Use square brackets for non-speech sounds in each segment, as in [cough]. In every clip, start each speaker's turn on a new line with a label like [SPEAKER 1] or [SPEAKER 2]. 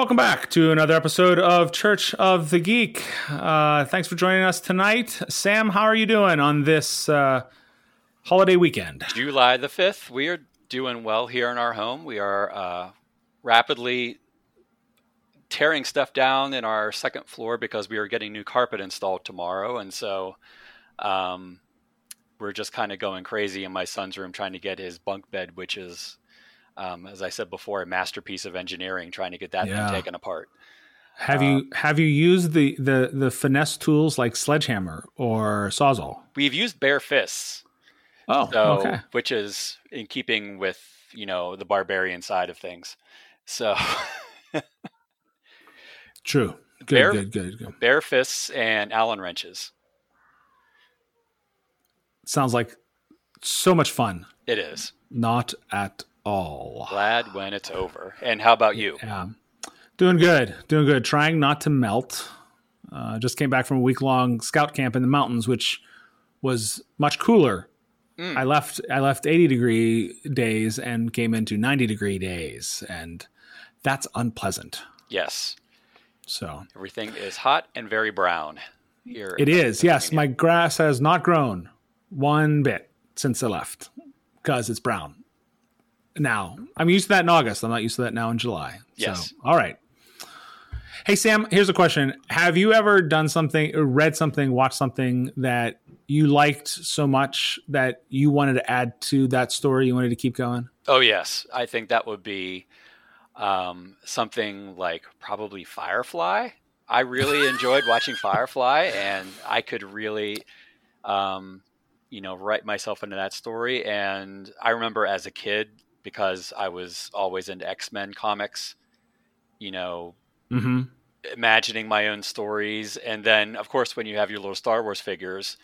[SPEAKER 1] Welcome back to another episode of Church of the Geek. Uh, thanks for joining us tonight. Sam, how are you doing on this uh, holiday weekend?
[SPEAKER 2] July the 5th. We are doing well here in our home. We are uh, rapidly tearing stuff down in our second floor because we are getting new carpet installed tomorrow. And so um, we're just kind of going crazy in my son's room trying to get his bunk bed, which is um, as I said before, a masterpiece of engineering trying to get that yeah. thing taken apart.
[SPEAKER 1] Have uh, you have you used the, the the finesse tools like sledgehammer or sawzall?
[SPEAKER 2] We've used bare fists.
[SPEAKER 1] Oh, so, okay.
[SPEAKER 2] Which is in keeping with you know the barbarian side of things. So [laughs]
[SPEAKER 1] true. Good, bare, good, good, good.
[SPEAKER 2] Bare fists and Allen wrenches.
[SPEAKER 1] Sounds like so much fun.
[SPEAKER 2] It is.
[SPEAKER 1] Not at all.
[SPEAKER 2] Glad when it's over. And how about you?
[SPEAKER 1] Yeah. Doing good. Doing good. Trying not to melt. Uh, just came back from a week long scout camp in the mountains, which was much cooler. Mm. I left I left 80 degree days and came into 90 degree days and that's unpleasant.
[SPEAKER 2] Yes.
[SPEAKER 1] So
[SPEAKER 2] everything is hot and very brown here.
[SPEAKER 1] It is. Yes, my grass has not grown one bit since I left because it's brown now. I'm used to that in August. I'm not used to that now in July.
[SPEAKER 2] Yes.
[SPEAKER 1] So, all right. Hey Sam, here's a question: Have you ever done something, read something, watched something that you liked so much that you wanted to add to that story? You wanted to keep going?
[SPEAKER 2] Oh yes, I think that would be um, something like probably Firefly. I really [laughs] enjoyed watching Firefly, and I could really, um, you know, write myself into that story. And I remember as a kid because I was always into X Men comics, you know,
[SPEAKER 1] mm-hmm.
[SPEAKER 2] imagining my own stories. And then, of course, when you have your little Star Wars figures,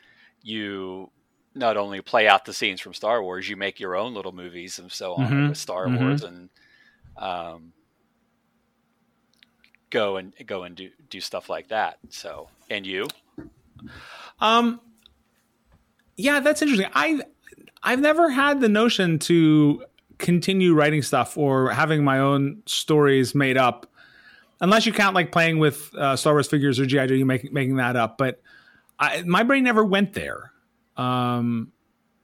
[SPEAKER 2] you not only play out the scenes from Star Wars, you make your own little movies and so on mm-hmm. with Star mm-hmm. Wars and um, go and go and do do stuff like that. So, and you?
[SPEAKER 1] Um, yeah, that's interesting. I I've never had the notion to continue writing stuff or having my own stories made up, unless you count like playing with uh, Star Wars figures or GI Joe, you making making that up. But I, my brain never went there, um,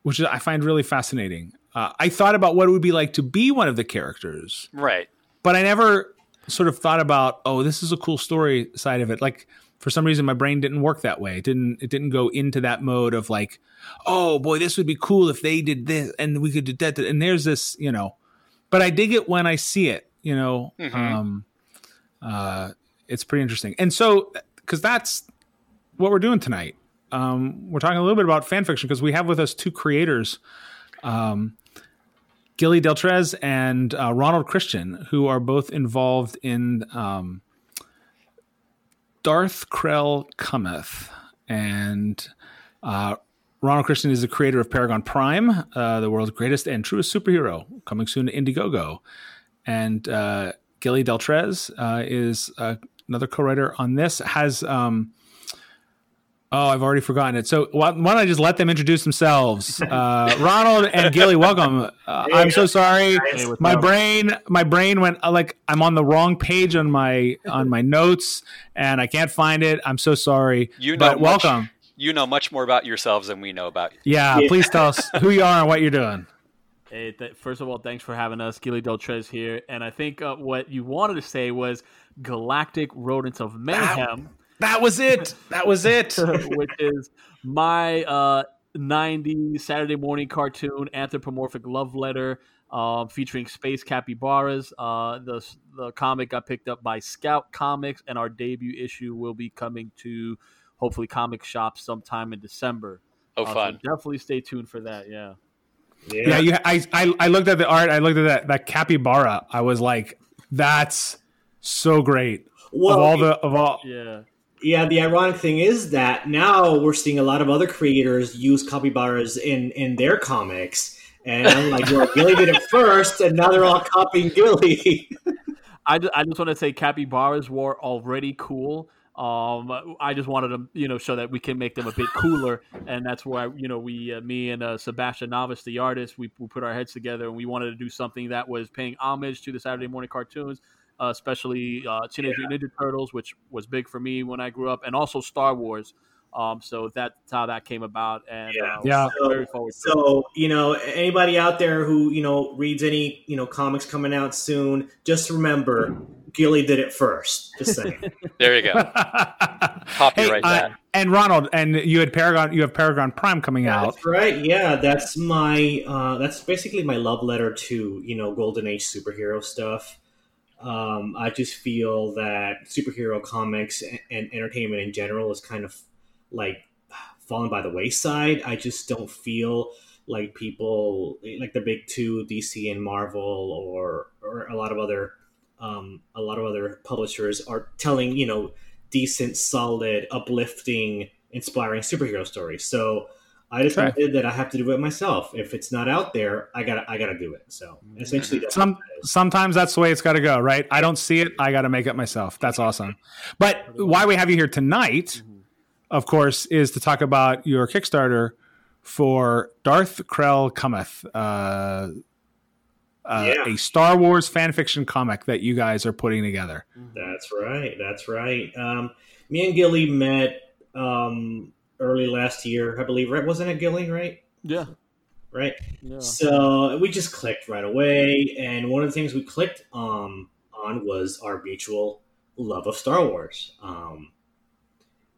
[SPEAKER 1] which I find really fascinating. Uh, I thought about what it would be like to be one of the characters,
[SPEAKER 2] right?
[SPEAKER 1] But I never sort of thought about, oh, this is a cool story side of it. Like for some reason my brain didn't work that way. It didn't it didn't go into that mode of like, oh boy, this would be cool if they did this and we could do that. And there's this, you know, but I dig it when I see it, you know. Mm-hmm. Um, uh, it's pretty interesting. And so, because that's what we're doing tonight. Um, we're talking a little bit about fan fiction because we have with us two creators, um, Gilly Deltrez and uh, Ronald Christian, who are both involved in um, Darth Krell Cometh, and uh, Ronald Christian is the creator of Paragon Prime, uh, the world's greatest and truest superhero, coming soon to Indiegogo. And uh, Gilly Deltrez uh, is uh, another co-writer on this. Has um, Oh, I've already forgotten it. So why, why don't I just let them introduce themselves? Uh, [laughs] Ronald and Gilly, welcome. Uh, I'm so sorry. Hey, my brain, my brain went uh, like I'm on the wrong page on my on my notes, and I can't find it. I'm so sorry.
[SPEAKER 2] You know,
[SPEAKER 1] but welcome.
[SPEAKER 2] You know much more about yourselves than we know about you.
[SPEAKER 1] Yeah, yeah. please tell us who you are and what you're doing.
[SPEAKER 3] Hey, th- first of all, thanks for having us, Gilly Deltrez here. And I think uh, what you wanted to say was Galactic Rodents of Mayhem.
[SPEAKER 1] That was it. That was it. [laughs]
[SPEAKER 3] Which is my uh, 90s Saturday morning cartoon, anthropomorphic love letter, uh, featuring space capybaras. Uh, the the comic got picked up by Scout Comics, and our debut issue will be coming to hopefully comic shops sometime in December.
[SPEAKER 2] Oh, uh, fun!
[SPEAKER 3] So definitely stay tuned for that. Yeah.
[SPEAKER 1] Yeah, yeah you, I, I I looked at the art. I looked at that that capybara. I was like, that's so great. Well, of all the of all
[SPEAKER 3] yeah
[SPEAKER 4] yeah, the ironic thing is that now we're seeing a lot of other creators use capybaras in in their comics, and I'm like, well, [laughs] Gilly did it first, and now they're all copying Gilly. [laughs]
[SPEAKER 3] I, I just want to say capybaras were already cool. Um, I just wanted to, you know, show that we can make them a bit [laughs] cooler, and that's why, you know, we, uh, me and uh, Sebastian Navas, the artist, we, we put our heads together, and we wanted to do something that was paying homage to the Saturday morning cartoons, uh, especially uh, Teenage Mutant Ninja Turtles, which was big for me when I grew up, and also Star Wars. Um, so that's how that came about, and
[SPEAKER 4] Yeah.
[SPEAKER 3] uh,
[SPEAKER 1] Yeah.
[SPEAKER 4] So-
[SPEAKER 3] very forward.
[SPEAKER 4] So, you know, anybody out there who, you know, reads any, you know, comics coming out soon, just remember Gilly did it first. Just saying. [laughs]
[SPEAKER 2] There you go. [laughs] Copyright
[SPEAKER 1] uh,
[SPEAKER 2] that.
[SPEAKER 1] and Ronald, and you had Paragon. You have Paragon Prime coming out.
[SPEAKER 4] That's right. Yeah, that's my uh that's basically my love letter to, you know, golden age superhero stuff. Um I just feel that superhero comics and, and entertainment in general is kind of like fallen by the wayside. I just don't feel like people like the big two, DC and Marvel or or a lot of other um a lot of other publishers are telling, you know, decent, solid, uplifting, inspiring superhero stories. So I decided that I have to do it myself. If it's not out there, I gotta I gotta do it. So essentially, that's
[SPEAKER 1] Some sometimes that's the way it's got to go, right? I don't see it, I got to make it myself. That's awesome. But why we have you here tonight, of course, is to talk about your Kickstarter for Darth Krell Cometh, uh, uh,
[SPEAKER 4] Yeah.
[SPEAKER 1] a Star Wars fan fiction comic that you guys are putting together.
[SPEAKER 4] That's right. That's right. Um, me and Gilly met um, early last year, I believe. Right? Wasn't it Gilly? Right?
[SPEAKER 3] yeah,
[SPEAKER 4] Right.
[SPEAKER 3] yeah.
[SPEAKER 4] So we just clicked right away, and one of the things we clicked um, on was our mutual love of Star Wars. Um,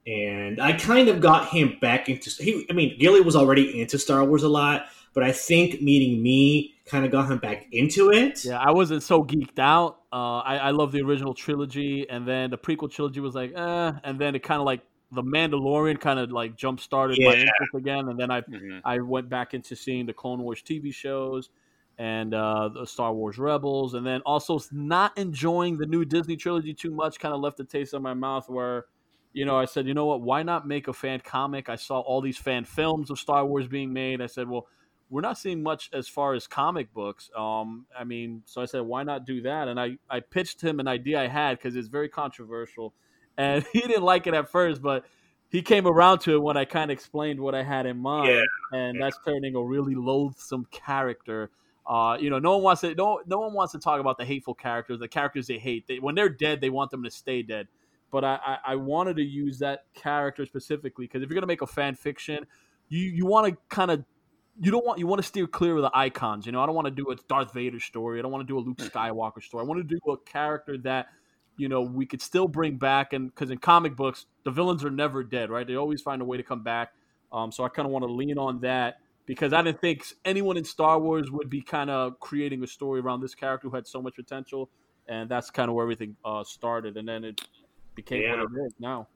[SPEAKER 4] and I kind of got him back into. He, I mean, Gilly was already into Star Wars a lot, but I think meeting me kind of got him back into it.
[SPEAKER 3] Yeah, I wasn't so geeked out. Uh, I, I love the original trilogy, and then the prequel trilogy was like, eh, and then it kind of like the Mandalorian kind of like jump started my interest again, and then I
[SPEAKER 2] Mhm.
[SPEAKER 3] I went back into seeing the Clone Wars TV shows and uh, the Star Wars Rebels, and then also not enjoying the new Disney trilogy too much. Kind of left a taste in my mouth where. You know, I said, you know what? Why not make a fan comic? I saw all these fan films of Star Wars being made. I said, well, we're not seeing much as far as comic books. Um, I mean, so I said, why not do that? And I, I pitched him an idea I had because it's very controversial, and [laughs] he didn't like it at first, but he came around to it when I kind of explained what I had in mind,
[SPEAKER 4] Yeah.
[SPEAKER 3] and that's turning a really loathsome character. Uh, you know, no one wants to no no one wants to talk about the hateful characters, the characters they hate. They, when they're dead, they want them to stay dead. But I, I, I wanted to use that character specifically because if you're gonna make a fan fiction, you you want to kind of you don't want you want to steer clear of the icons. You know, I don't want to do a Darth Vader story. I don't want to do a Luke Skywalker story. I want to do a character that you know we could still bring back, and because in comic books the villains are never dead, right? They always find a way to come back. Um, so I kind of want to lean on that because I didn't think anyone in Star Wars would be kind of creating a story around this character who had so much potential, and that's kind of where everything uh, started, and then it became
[SPEAKER 4] Yeah.
[SPEAKER 3] what it is now.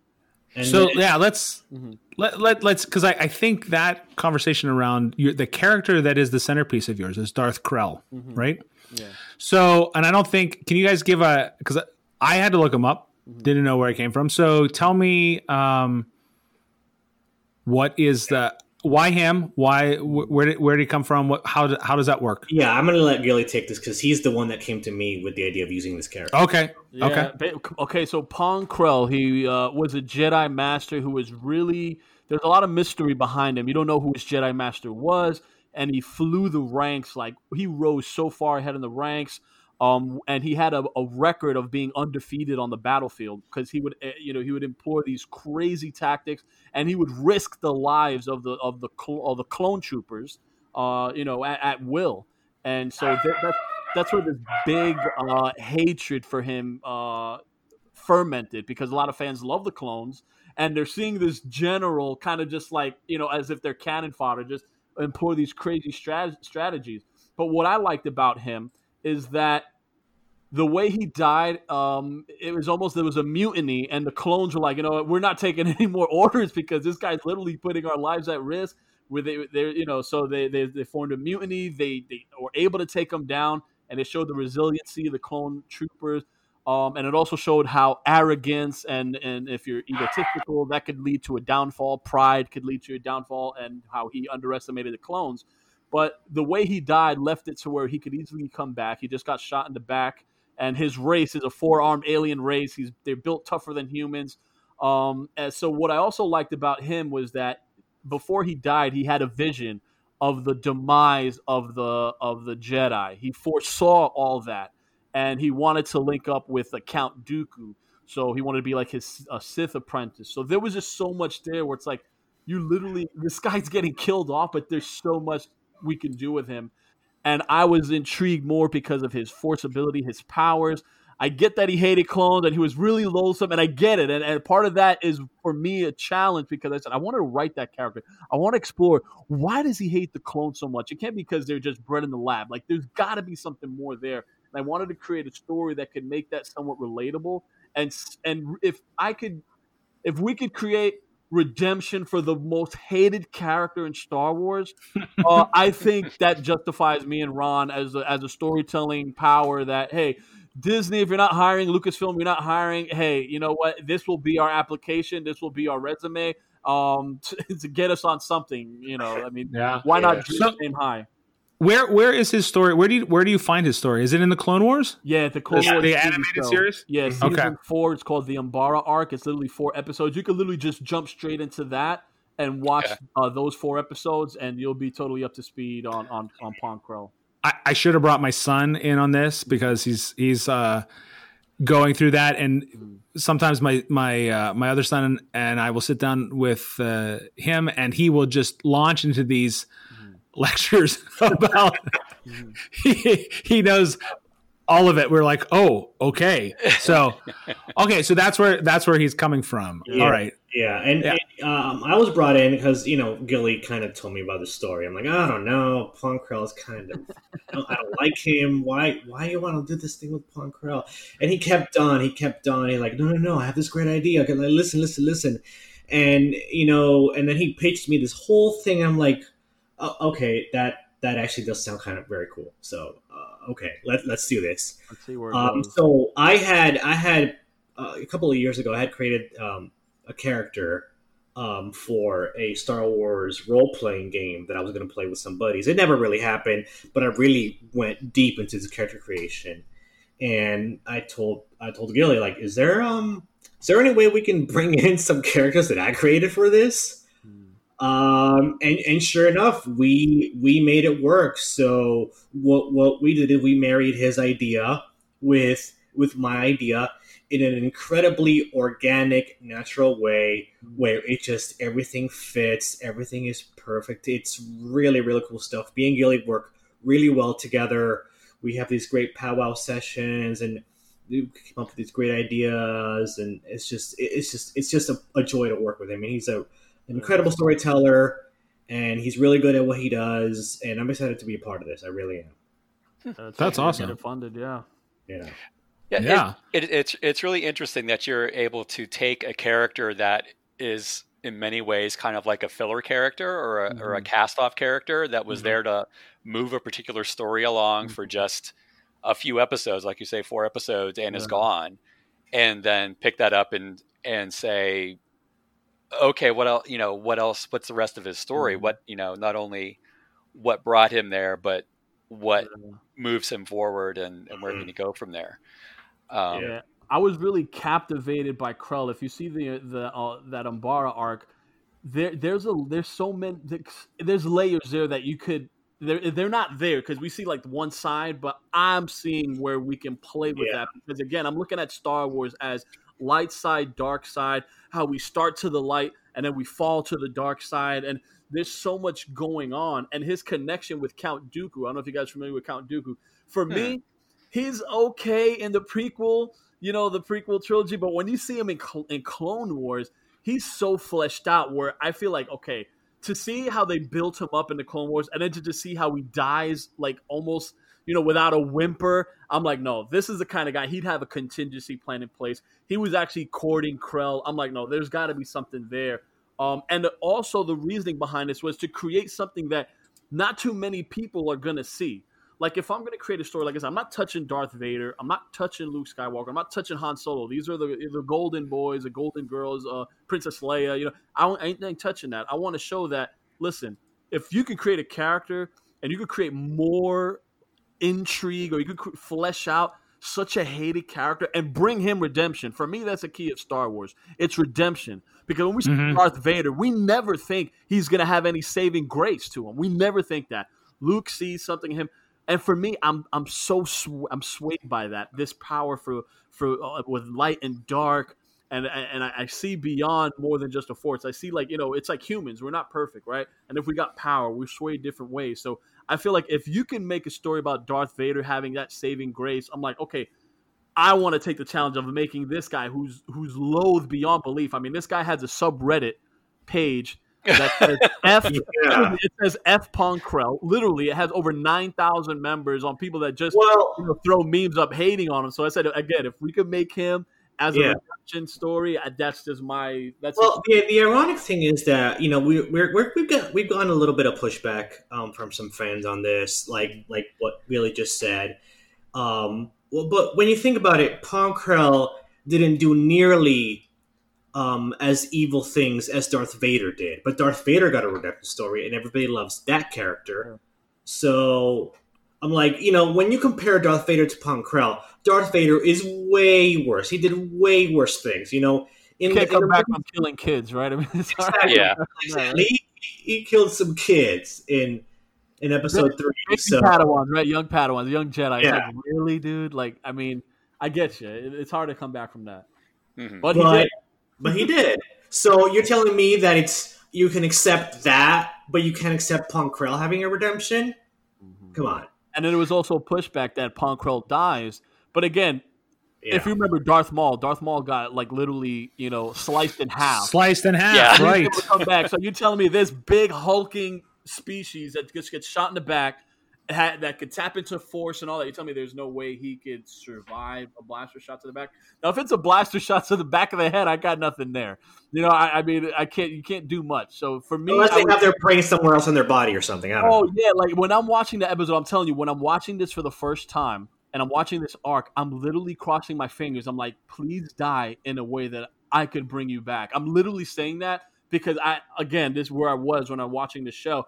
[SPEAKER 4] And
[SPEAKER 1] so
[SPEAKER 4] then-
[SPEAKER 1] yeah, let's
[SPEAKER 3] Mhm.
[SPEAKER 1] let, let let's because I, I think that conversation around your, the character that is the centerpiece of yours is Darth Krell,
[SPEAKER 3] Mhm.
[SPEAKER 1] right?
[SPEAKER 3] Yeah.
[SPEAKER 1] So, and I don't think can you guys give a because I had to look him up, didn't know where it came from. So tell me, um, what is the why him? Why wh- where did where did he come from? What how do, how does that work?
[SPEAKER 4] yeah, I'm gonna let Gilly take this because he's the one that came to me with the idea of using this character.
[SPEAKER 1] Okay,
[SPEAKER 3] Yeah,
[SPEAKER 1] okay,
[SPEAKER 3] ba- Okay, so Pong Krell, he uh, was a Jedi Master who was really there's a lot of mystery behind him. You don't know who his Jedi Master was, and he flew the ranks like he rose so far ahead in the ranks. Um, and he had a, a record of being undefeated on the battlefield because he would, eh, you know, he would employ these crazy tactics, and he would risk the lives of the of the cl- of the clone troopers, uh, you know, at, at will. And so that, that's that's where this big uh, hatred for him uh, fermented because a lot of fans love the clones and they're seeing this general kind of just like you know as if they're cannon fodder just employ these crazy strat- strategies but what i liked about him is that the way he died um, it was almost there was a mutiny and the clones were like you know we're not taking [laughs] any more orders because this guy's literally putting our lives at risk where they they you know so they, they they formed a mutiny. They they were able to take him down and it showed the resiliency of the clone troopers. Um, and it also showed how arrogance and and if you're egotistical that could lead to a downfall. Pride could lead to a downfall and how he underestimated the clones but the way he died left it to where he could easily come back. He just got shot in the back. And his race is a four-armed alien race. He's they're built tougher than humans. Um, and so what i also liked about him was that before he died he had a vision of the demise of the of the jedi. He foresaw all that. And he wanted to link up with uh, Count Dooku. So he wanted to be like his a Sith apprentice. So there was just so much there where it's like you literally this guy's getting killed off, but there's so much we can do with him. And I was intrigued more because of his force ability, his powers. I get that he hated clones and he was really loathsome, and I get it. And, and part of that is for me a challenge because I said I want to write that character. I want to explore why does he hate the clones so much? It can't be because they're just bred in the lab. Like there's got to be something more there. And I wanted to create a story that could make that somewhat relatable. And and if I could, if we could create redemption for the most hated character in Star Wars, uh, I think [laughs] that justifies me and Ron as a, as a storytelling power. That hey, Disney, if you're not hiring Lucasfilm, you're not hiring. Hey, you know what? This will be our application. This will be our resume um, [laughs] to, to get us on something. You know, I mean,
[SPEAKER 1] Yeah.
[SPEAKER 3] why
[SPEAKER 4] Yeah.
[SPEAKER 3] not dream
[SPEAKER 1] So-
[SPEAKER 3] high?
[SPEAKER 1] Where where is his story? Where do you where do you find his story? Is it in the Clone Wars?
[SPEAKER 3] Yeah, the Clone
[SPEAKER 1] The-
[SPEAKER 3] Wars
[SPEAKER 1] the animated
[SPEAKER 3] show.
[SPEAKER 1] series?
[SPEAKER 3] Yeah, season
[SPEAKER 1] Okay.
[SPEAKER 3] four. It's called the Umbara arc. It's literally four episodes. You could literally just jump straight into that and watch
[SPEAKER 2] Okay.
[SPEAKER 3] uh, those four episodes, and you'll be totally up to speed on on on Pong Krell.
[SPEAKER 1] I, I should have brought my son in on this because he's he's uh, going through that, and sometimes my my uh, my other son and I will sit down with uh, him, and he will just launch into these lectures [laughs] about. he he knows all of it. We're like, oh, okay, so okay, so that's where that's where he's coming from.
[SPEAKER 4] Yeah.
[SPEAKER 1] All right,
[SPEAKER 4] Yeah, and,
[SPEAKER 1] Yeah.
[SPEAKER 4] and, um, I was brought in because you know Gilly kind of told me about the story. I'm like, I don't know, Pong Krell is kind of, I don't, I don't like him. Why, why you want to do this thing with Pong Krell? And he kept on, he kept on. He's like, no, no, no, I have this great idea. Okay, like, listen, listen, listen, and you know, and then he pitched me this whole thing. I'm like, oh, okay, that that actually does sound kind of very cool. So, uh, okay, let let's do this.
[SPEAKER 3] Let's see where
[SPEAKER 4] Um, so I had I had uh, a couple of years ago I had created um, a character um, for a Star Wars role playing game that I was going to play with some buddies. It never really happened, but I really went deep into the character creation. And I told I told Gilly like, is there um is there any way we can bring in some characters that I created for this? Um, and, and sure enough, we we made it work. So what what we did is we married his idea with with my idea in an incredibly organic, natural way where it just everything fits, everything is perfect. It's really really cool stuff. Me and Gilly work really well together. We have these great powwow sessions and we come up with these great ideas and it's just it's just it's just a, a joy to work with him. I mean, he's a incredible storyteller, and he's really good at what he does. And I'm excited to be a part of this. I really am.
[SPEAKER 1] That's
[SPEAKER 3] actually
[SPEAKER 1] awesome.
[SPEAKER 3] Funded, yeah.
[SPEAKER 4] Yeah.
[SPEAKER 2] Yeah,
[SPEAKER 1] Yeah.
[SPEAKER 2] It, it, it's it's really interesting that you're able to take a character that is in many ways kind of like a filler character or a, or a cast off character that was
[SPEAKER 3] Mhm.
[SPEAKER 2] there to move a particular story along for just a few episodes, like you say, four episodes, and is
[SPEAKER 3] Yeah.
[SPEAKER 2] gone, and then pick that up and and say, okay, what else? You know, what else? What's the rest of his story?
[SPEAKER 3] Mhm.
[SPEAKER 2] What you know, not only what brought him there, but what
[SPEAKER 3] Yeah.
[SPEAKER 2] moves him forward and, and where
[SPEAKER 4] Mhm.
[SPEAKER 2] can he go from there? Um,
[SPEAKER 3] yeah. I was really captivated by Krell. If you see the the uh, that Umbara arc, there there's a there's so many there's layers there that you could they're they're not there because we see like one side, but I'm seeing where we can play with
[SPEAKER 4] Yeah.
[SPEAKER 3] that because again, I'm looking at Star Wars as light side, dark side, how we start to the light and then we fall to the dark side and there's so much going on and his connection with Count Dooku. I don't know if you guys are familiar with Count Dooku. For me, hmm. he's okay in the prequel, you know, the prequel trilogy, but when you see him in, Cl- in Clone Wars, he's so fleshed out where I feel like, okay, to see how they built him up in the Clone Wars and then to just see how he dies, like almost, you know, without a whimper, I'm like, no, this is the kind of guy he'd have a contingency plan in place. He was actually courting Krell. I'm like, no, there's got to be something there. Um, and also, the reasoning behind this was to create something that not too many people are going to see. Like if I'm going to create a story like this, I'm not touching Darth Vader. I'm not touching Luke Skywalker. I'm not touching Han Solo. These are the the golden boys, the golden girls, uh, Princess Leia. You know, I, I ain't, ain't touching that. I want to show that. Listen, if you can create a character and you can create more intrigue, or you could flesh out such a hated character and bring him redemption. For me, that's a key of Star Wars. It's redemption because when we see
[SPEAKER 1] Mhm.
[SPEAKER 3] Darth Vader, we never think he's going to have any saving grace to him. We never think that. Luke sees something in him. And for me, I'm I'm so sw- I'm swayed by that. This power for for uh, with light and dark, and and I, I see beyond more than just a force. I see like you know, it's like humans. We're not perfect, right? And if we got power, we sway different ways. So I feel like if you can make a story about Darth Vader having that saving grace, I'm like, okay, I want to take the challenge of making this guy who's who's loathed beyond belief. I mean, this guy has a subreddit page that says [laughs] F.
[SPEAKER 4] Yeah.
[SPEAKER 3] It says F Pong Krell. Literally, it has over nine thousand members on people that just
[SPEAKER 4] Well,
[SPEAKER 3] you know, throw memes up hating on him. So I said again, if we could make him as a
[SPEAKER 4] Yeah.
[SPEAKER 3] redemption story, uh, that's just my that's
[SPEAKER 4] Well, the, the ironic thing is that you know we we're, we're, we've got we've gotten a little bit of pushback um, from some fans on this, like like what Billy just said. Um, well, but when you think about it, Pong Krell didn't do nearly um, as evil things as Darth Vader did, but Darth Vader got a redemption story, and everybody loves that character. So I'm like, you know, when you compare Darth Vader to Pong Krell, Darth Vader is way worse. He did way worse things. You know, in
[SPEAKER 3] can't
[SPEAKER 4] the,
[SPEAKER 3] come
[SPEAKER 4] the
[SPEAKER 3] back from killing kids, right? [laughs] I mean,
[SPEAKER 4] Exactly.
[SPEAKER 2] Yeah.
[SPEAKER 4] Exactly. He, he killed some kids in in episode three.
[SPEAKER 3] Maybe
[SPEAKER 4] So
[SPEAKER 3] Padawans, right? Young Padawans, young Jedi.
[SPEAKER 4] Yeah.
[SPEAKER 3] like, really, dude? Like, I mean, I get you. It, it's hard to come back from that.
[SPEAKER 2] Mhm.
[SPEAKER 3] But he did.
[SPEAKER 4] but he did. So you're telling me that it's you can accept that, but you can't accept Pong Krell having a redemption? Come on.
[SPEAKER 3] And then there was also pushback that Pong Krell dies. But again,
[SPEAKER 4] Yeah.
[SPEAKER 3] if you remember Darth Maul, Darth Maul got like literally, you know, sliced in half.
[SPEAKER 1] Sliced in half,
[SPEAKER 2] Yeah.
[SPEAKER 1] Right?
[SPEAKER 3] come back. So you're telling me this big hulking species that just gets shot in the back that could tap into force and all that. You tell me there's no way he could survive a blaster shot to the back. Now, if it's a blaster [laughs] shot to the back of the head, I got nothing there. You know, I, I mean, I can't. You can't do much. So for me,
[SPEAKER 4] Unless
[SPEAKER 3] I
[SPEAKER 4] they
[SPEAKER 3] would-
[SPEAKER 4] have their brain somewhere else in their body or something. I don't
[SPEAKER 3] Oh
[SPEAKER 4] know.
[SPEAKER 3] yeah, like when I'm watching the episode, I'm telling you, when I'm watching this for the first time and I'm watching this arc, I'm literally crossing my fingers. I'm like, please die in a way that I could bring you back. I'm literally saying that because I, again, this is where I was when I'm watching the show.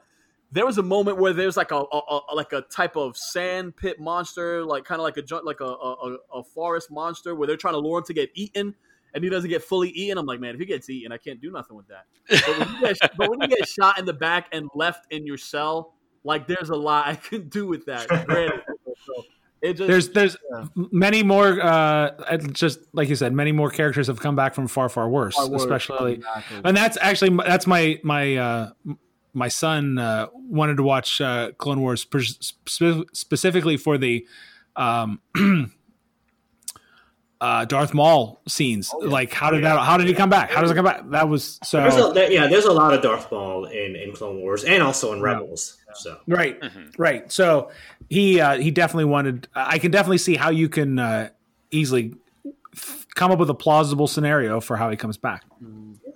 [SPEAKER 3] There was a moment where there's like a, a, a like a type of sand pit monster, like kind of like a like a, a, a forest monster, where they're trying to lure him to get eaten, and he doesn't get fully eaten. I'm like, man, if he gets eaten, I can't do nothing with that. [laughs] But when, you get, but when you get shot in the back and left in your cell, like there's a lot I can do with that. [laughs] Granted. So just
[SPEAKER 1] There's there's
[SPEAKER 3] Yeah.
[SPEAKER 1] many more. Uh, just like you said, many more characters have come back from far far worse,
[SPEAKER 3] Far worse.
[SPEAKER 1] especially.
[SPEAKER 3] Exactly.
[SPEAKER 1] And that's actually that's my my uh, my son uh, wanted to watch uh, Clone Wars spe- spe- specifically for the um, [clears throat] uh, Darth Maul scenes.
[SPEAKER 3] Oh, yeah.
[SPEAKER 1] Like, how did that? How did he come back? How does it come back? That was
[SPEAKER 4] There's
[SPEAKER 1] so
[SPEAKER 4] a, there- yeah, there's a lot of Darth Maul in, in Clone Wars and also in Rebels. So
[SPEAKER 1] right,
[SPEAKER 2] Mhm.
[SPEAKER 1] right. So he uh, he definitely wanted. I can definitely see how you can uh, easily f- come up with a plausible scenario for how he comes back.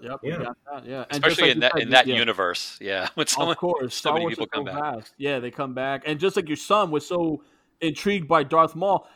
[SPEAKER 3] Yep, we
[SPEAKER 4] Yeah.
[SPEAKER 3] Yeah, And
[SPEAKER 2] Especially
[SPEAKER 3] like
[SPEAKER 2] in that
[SPEAKER 3] said,
[SPEAKER 2] in that
[SPEAKER 3] yeah.
[SPEAKER 2] universe, yeah. [laughs] When someone,
[SPEAKER 3] of course,
[SPEAKER 2] so
[SPEAKER 3] Star
[SPEAKER 2] many
[SPEAKER 3] Wars
[SPEAKER 2] people come
[SPEAKER 3] so
[SPEAKER 2] back.
[SPEAKER 3] fast. Yeah, they come back, and just like your son was so intrigued by Darth Maul,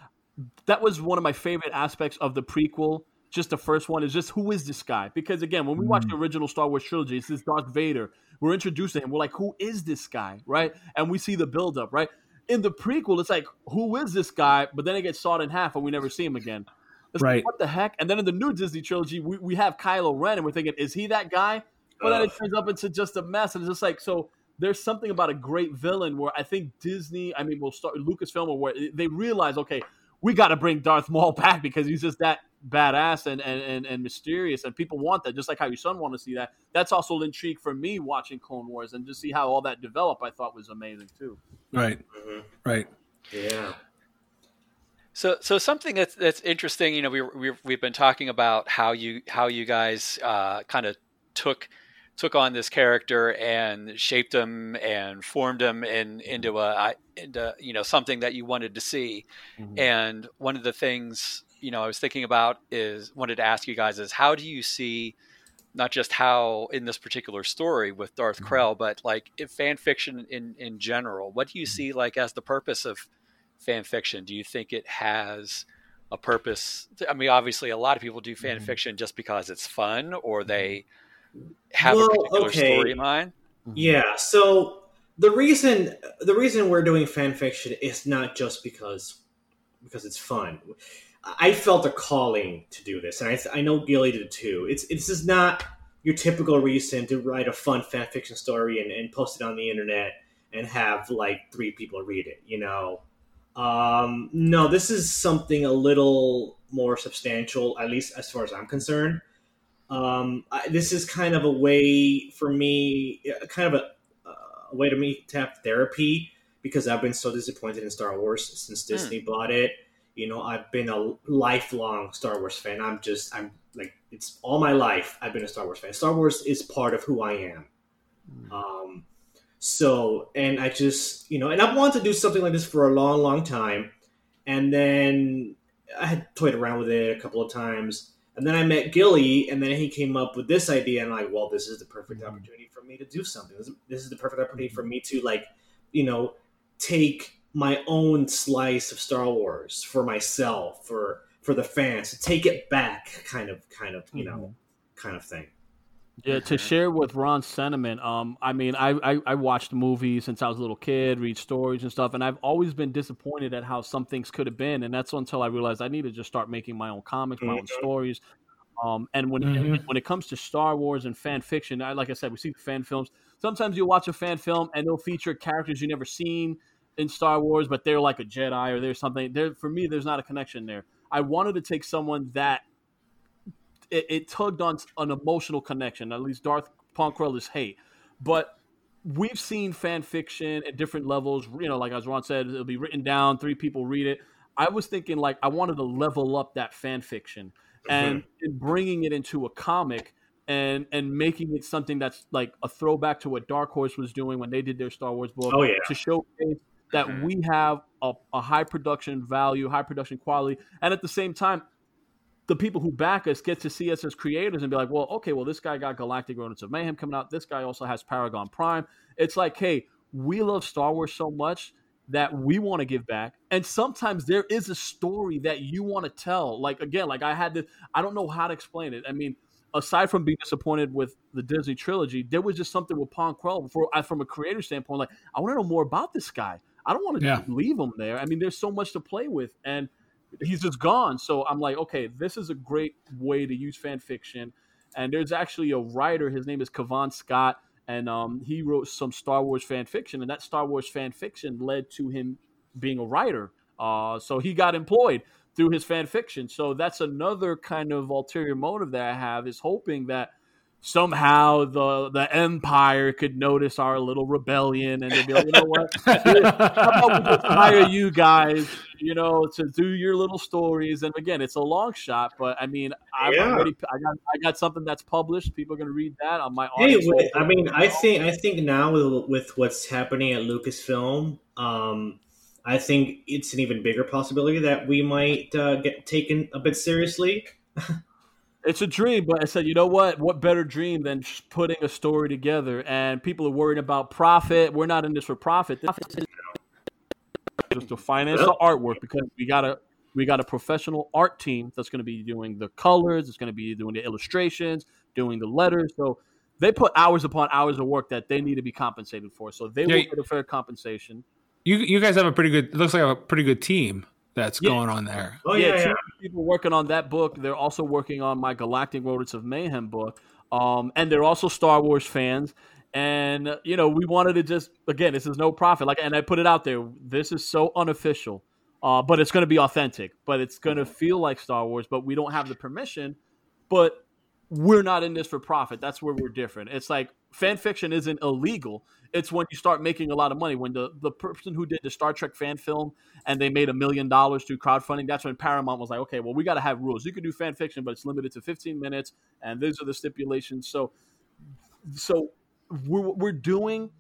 [SPEAKER 3] that was one of my favorite aspects of the prequel. Just the first one is just who is this guy? Because again, when we watch the mm. original Star Wars trilogy, it's this Darth Vader. We're introduced to him. We're like, who is this guy? Right? And we see the buildup. Right? In the prequel, it's like, who is this guy? But then it gets sawed in half, and we never see him again. It's like,
[SPEAKER 1] Right.
[SPEAKER 3] what the heck? And then in the new Disney trilogy, we, we have Kylo Ren, and we're thinking, is he that guy? But then it turns up into just a mess, and it's just like so. There's something about a great villain where I think Disney, I mean, we'll start Lucasfilm, or where they realize, okay, we got to bring Darth Maul [laughs] back because he's just that badass and, and, and, and mysterious, and people want that, just like how your son want to see that. That's also an intrigue for me watching Clone Wars and to see how all that developed. I thought was amazing too.
[SPEAKER 1] Right,
[SPEAKER 4] Mhm.
[SPEAKER 1] right.
[SPEAKER 4] yeah,
[SPEAKER 2] So, so something that's that's interesting. You know, we we we've been talking about how you how you guys uh, kind of took took on this character and shaped him and formed him in into a into you know something that you wanted to see. Mm-hmm. And one of the things you know I was thinking about is wanted to ask you guys is how do you see not just how in this particular story with Darth mm-hmm. Krell, but like if fan fiction in in general. What do you mm-hmm. see like as the purpose of fan fiction? Do you think it has a purpose? I mean, obviously, a lot of people do fan
[SPEAKER 1] Mhm.
[SPEAKER 2] fiction just because it's fun or they have
[SPEAKER 4] Well,
[SPEAKER 2] a particular
[SPEAKER 4] okay.
[SPEAKER 2] story in mind.
[SPEAKER 4] yeah. So the reason the reason we're doing fan fiction is not just because because it's fun. I felt a calling to do this, and I, I know Gilly did too. It's this is not your typical reason to write a fun fan fiction story and, and post it on the internet and have like three people read it. You know, um, no, this is something a little more substantial, at least as far as I'm concerned. Um, I, this is kind of a way for me, kind of a, a way to me to have therapy because I've been so disappointed in Star Wars since
[SPEAKER 2] Hmm.
[SPEAKER 4] Disney bought it. You know, I've been a lifelong Star Wars fan. I'm just, I'm like, it's all my life. I've been a Star Wars fan. Star Wars is part of who I am. Um, so, and I just, you know, and I've wanted to do something like this for a long, long time. And then I had toyed around with it a couple of times. And then I met Gilly, and then he came up with this idea. And I'm like, well, this is the perfect
[SPEAKER 3] Mhm.
[SPEAKER 4] opportunity for me to do something. This is, this is the perfect opportunity for me to, like, you know, take my own slice of Star Wars for myself, for for the fans, to take it back, kind of, kind of, you know, kind of thing.
[SPEAKER 3] Yeah, to [laughs] share with Ron's sentiment, um, I mean, I, I I watched movies since I was a little kid, read stories and stuff, and I've always been disappointed at how some things could have been, and that's until I realized I need to just start making my own comics, my own
[SPEAKER 4] Mhm.
[SPEAKER 3] stories. Um, and when
[SPEAKER 1] Mhm.
[SPEAKER 3] when it comes to Star Wars and fan fiction, I, like I said, we see the fan films. Sometimes you watch a fan film and they'll feature characters you never seen in Star Wars, but they're like a Jedi or there's something. There for me, there's not a connection there. I wanted to take someone that it, it tugged on an emotional connection. At least Darth Pong Krell is hate, but we've seen fan fiction at different levels. You know, like as Ron said, it'll be written down, three people read it. I was thinking like I wanted to level up that fan fiction and in bringing it into a comic and and making it something that's like a throwback to what Dark Horse was doing when they did their Star Wars book
[SPEAKER 4] Oh, yeah.
[SPEAKER 3] to showcase that
[SPEAKER 2] Mhm.
[SPEAKER 3] we have a, a high production value, high production quality, and at the same time, the people who back us get to see us as creators and be like, well, okay, well, this guy got Galactic Rodents of Mayhem coming out. This guy also has Paragon Prime. It's like, hey, we love Star Wars so much that we want to give back. And sometimes there is a story that you want to tell. Like, again, like I had to, I don't know how to explain it. I mean, aside from being disappointed with the Disney trilogy, there was just something with Pong Krell for, uh, from a creator standpoint. Like, I want to know more about this guy. I don't want to
[SPEAKER 1] Yeah.
[SPEAKER 3] just leave him there. I mean, there's so much to play with. And he's just gone. So I'm like, okay, this is a great way to use fan fiction. And there's actually a writer. His name is Cavan Scott, and um, he wrote some Star Wars fan fiction. And that Star Wars fan fiction led to him being a writer. Uh, so he got employed through his fan fiction. So that's another kind of ulterior motive that I have is hoping that somehow the the Empire could notice our little rebellion and they'd be like, you know what? How about we just hire you guys, you know, to do your little stories? And again, it's a long shot, but I mean, I've
[SPEAKER 4] Yeah.
[SPEAKER 3] already I got I got something that's published. People are going to read that on my
[SPEAKER 4] Hey, wait, I mean, I think I think now with with what's happening at Lucasfilm, um, I think it's an even bigger possibility that we might uh, get taken a bit seriously. [laughs]
[SPEAKER 3] It's a dream, but I said, you know what? What better dream than just putting a story together? And people are worried about profit. We're not in this for profit. This is just to finance the artwork because we got a we got a professional art team that's going to be doing the colors. It's going to be doing the illustrations, doing the letters. So they put hours upon hours of work that they need to be compensated for. So they
[SPEAKER 1] Yeah,
[SPEAKER 3] will get a fair compensation.
[SPEAKER 1] You you guys have a pretty good. It looks like a pretty good team that's
[SPEAKER 3] Yeah.
[SPEAKER 1] going on there.
[SPEAKER 4] Oh yeah, yeah.
[SPEAKER 3] People working on that book. They're also working on my Galactic Rodents of Mayhem book, um, and they're also Star Wars fans. And you know, we wanted to just again, this is no profit. Like, and I put it out there. This is so unofficial, uh, but it's going to be authentic. But it's going to feel like Star Wars. But we don't have the permission. But we're not in this for profit. That's where we're different. It's like fan fiction isn't illegal. It's when you start making a lot of money. When the, the person who did the Star Trek fan film and they made a million dollars through crowdfunding, that's when Paramount was like, okay, well, we got to have rules. You can do fan fiction, but it's limited to 15 minutes, and these are the stipulations. So, so we're, we're doing.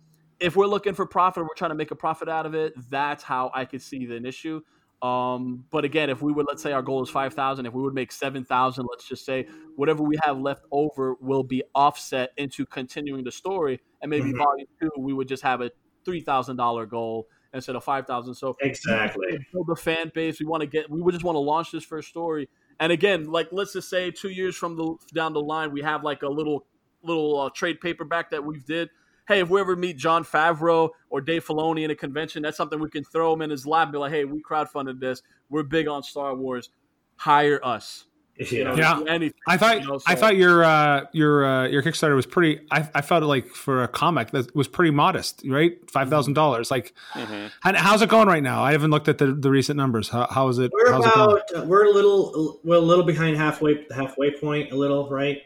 [SPEAKER 3] If we're looking for profit, we're trying to make a profit out of it. That's how I could see the issue. Um, but again, if we would, let's say our goal is 5,000, if we would make 7,000, let's just say whatever we have left over will be offset into continuing the story. And maybe
[SPEAKER 4] Mhm.
[SPEAKER 3] volume two, we would just have a $3,000 goal instead of 5,000. So
[SPEAKER 4] Exactly.
[SPEAKER 3] build the fan base. We want to get, we would just want to launch this first story. And again, like, let's just say two years from the down the line, we have like a little, little uh, trade paperback that we've did. Hey, if we ever meet Jon Favreau or Dave Filoni in a convention, that's something we can throw him in his lap and be like, hey, we crowdfunded this. We're big on Star Wars. Hire us. [laughs] You know,
[SPEAKER 1] Yeah.
[SPEAKER 3] anything,
[SPEAKER 1] I thought
[SPEAKER 3] you know,
[SPEAKER 1] I thought your uh, your uh, your Kickstarter was pretty. I, I felt like for a comic that was pretty modest, right? Five thousand dollars. Like,
[SPEAKER 2] Mhm.
[SPEAKER 1] how, how's it going right now? I haven't looked at the, the recent numbers. How, how is it?
[SPEAKER 4] We're
[SPEAKER 1] how's it going?
[SPEAKER 4] about uh, we're a little we're a little behind halfway halfway point, a little right.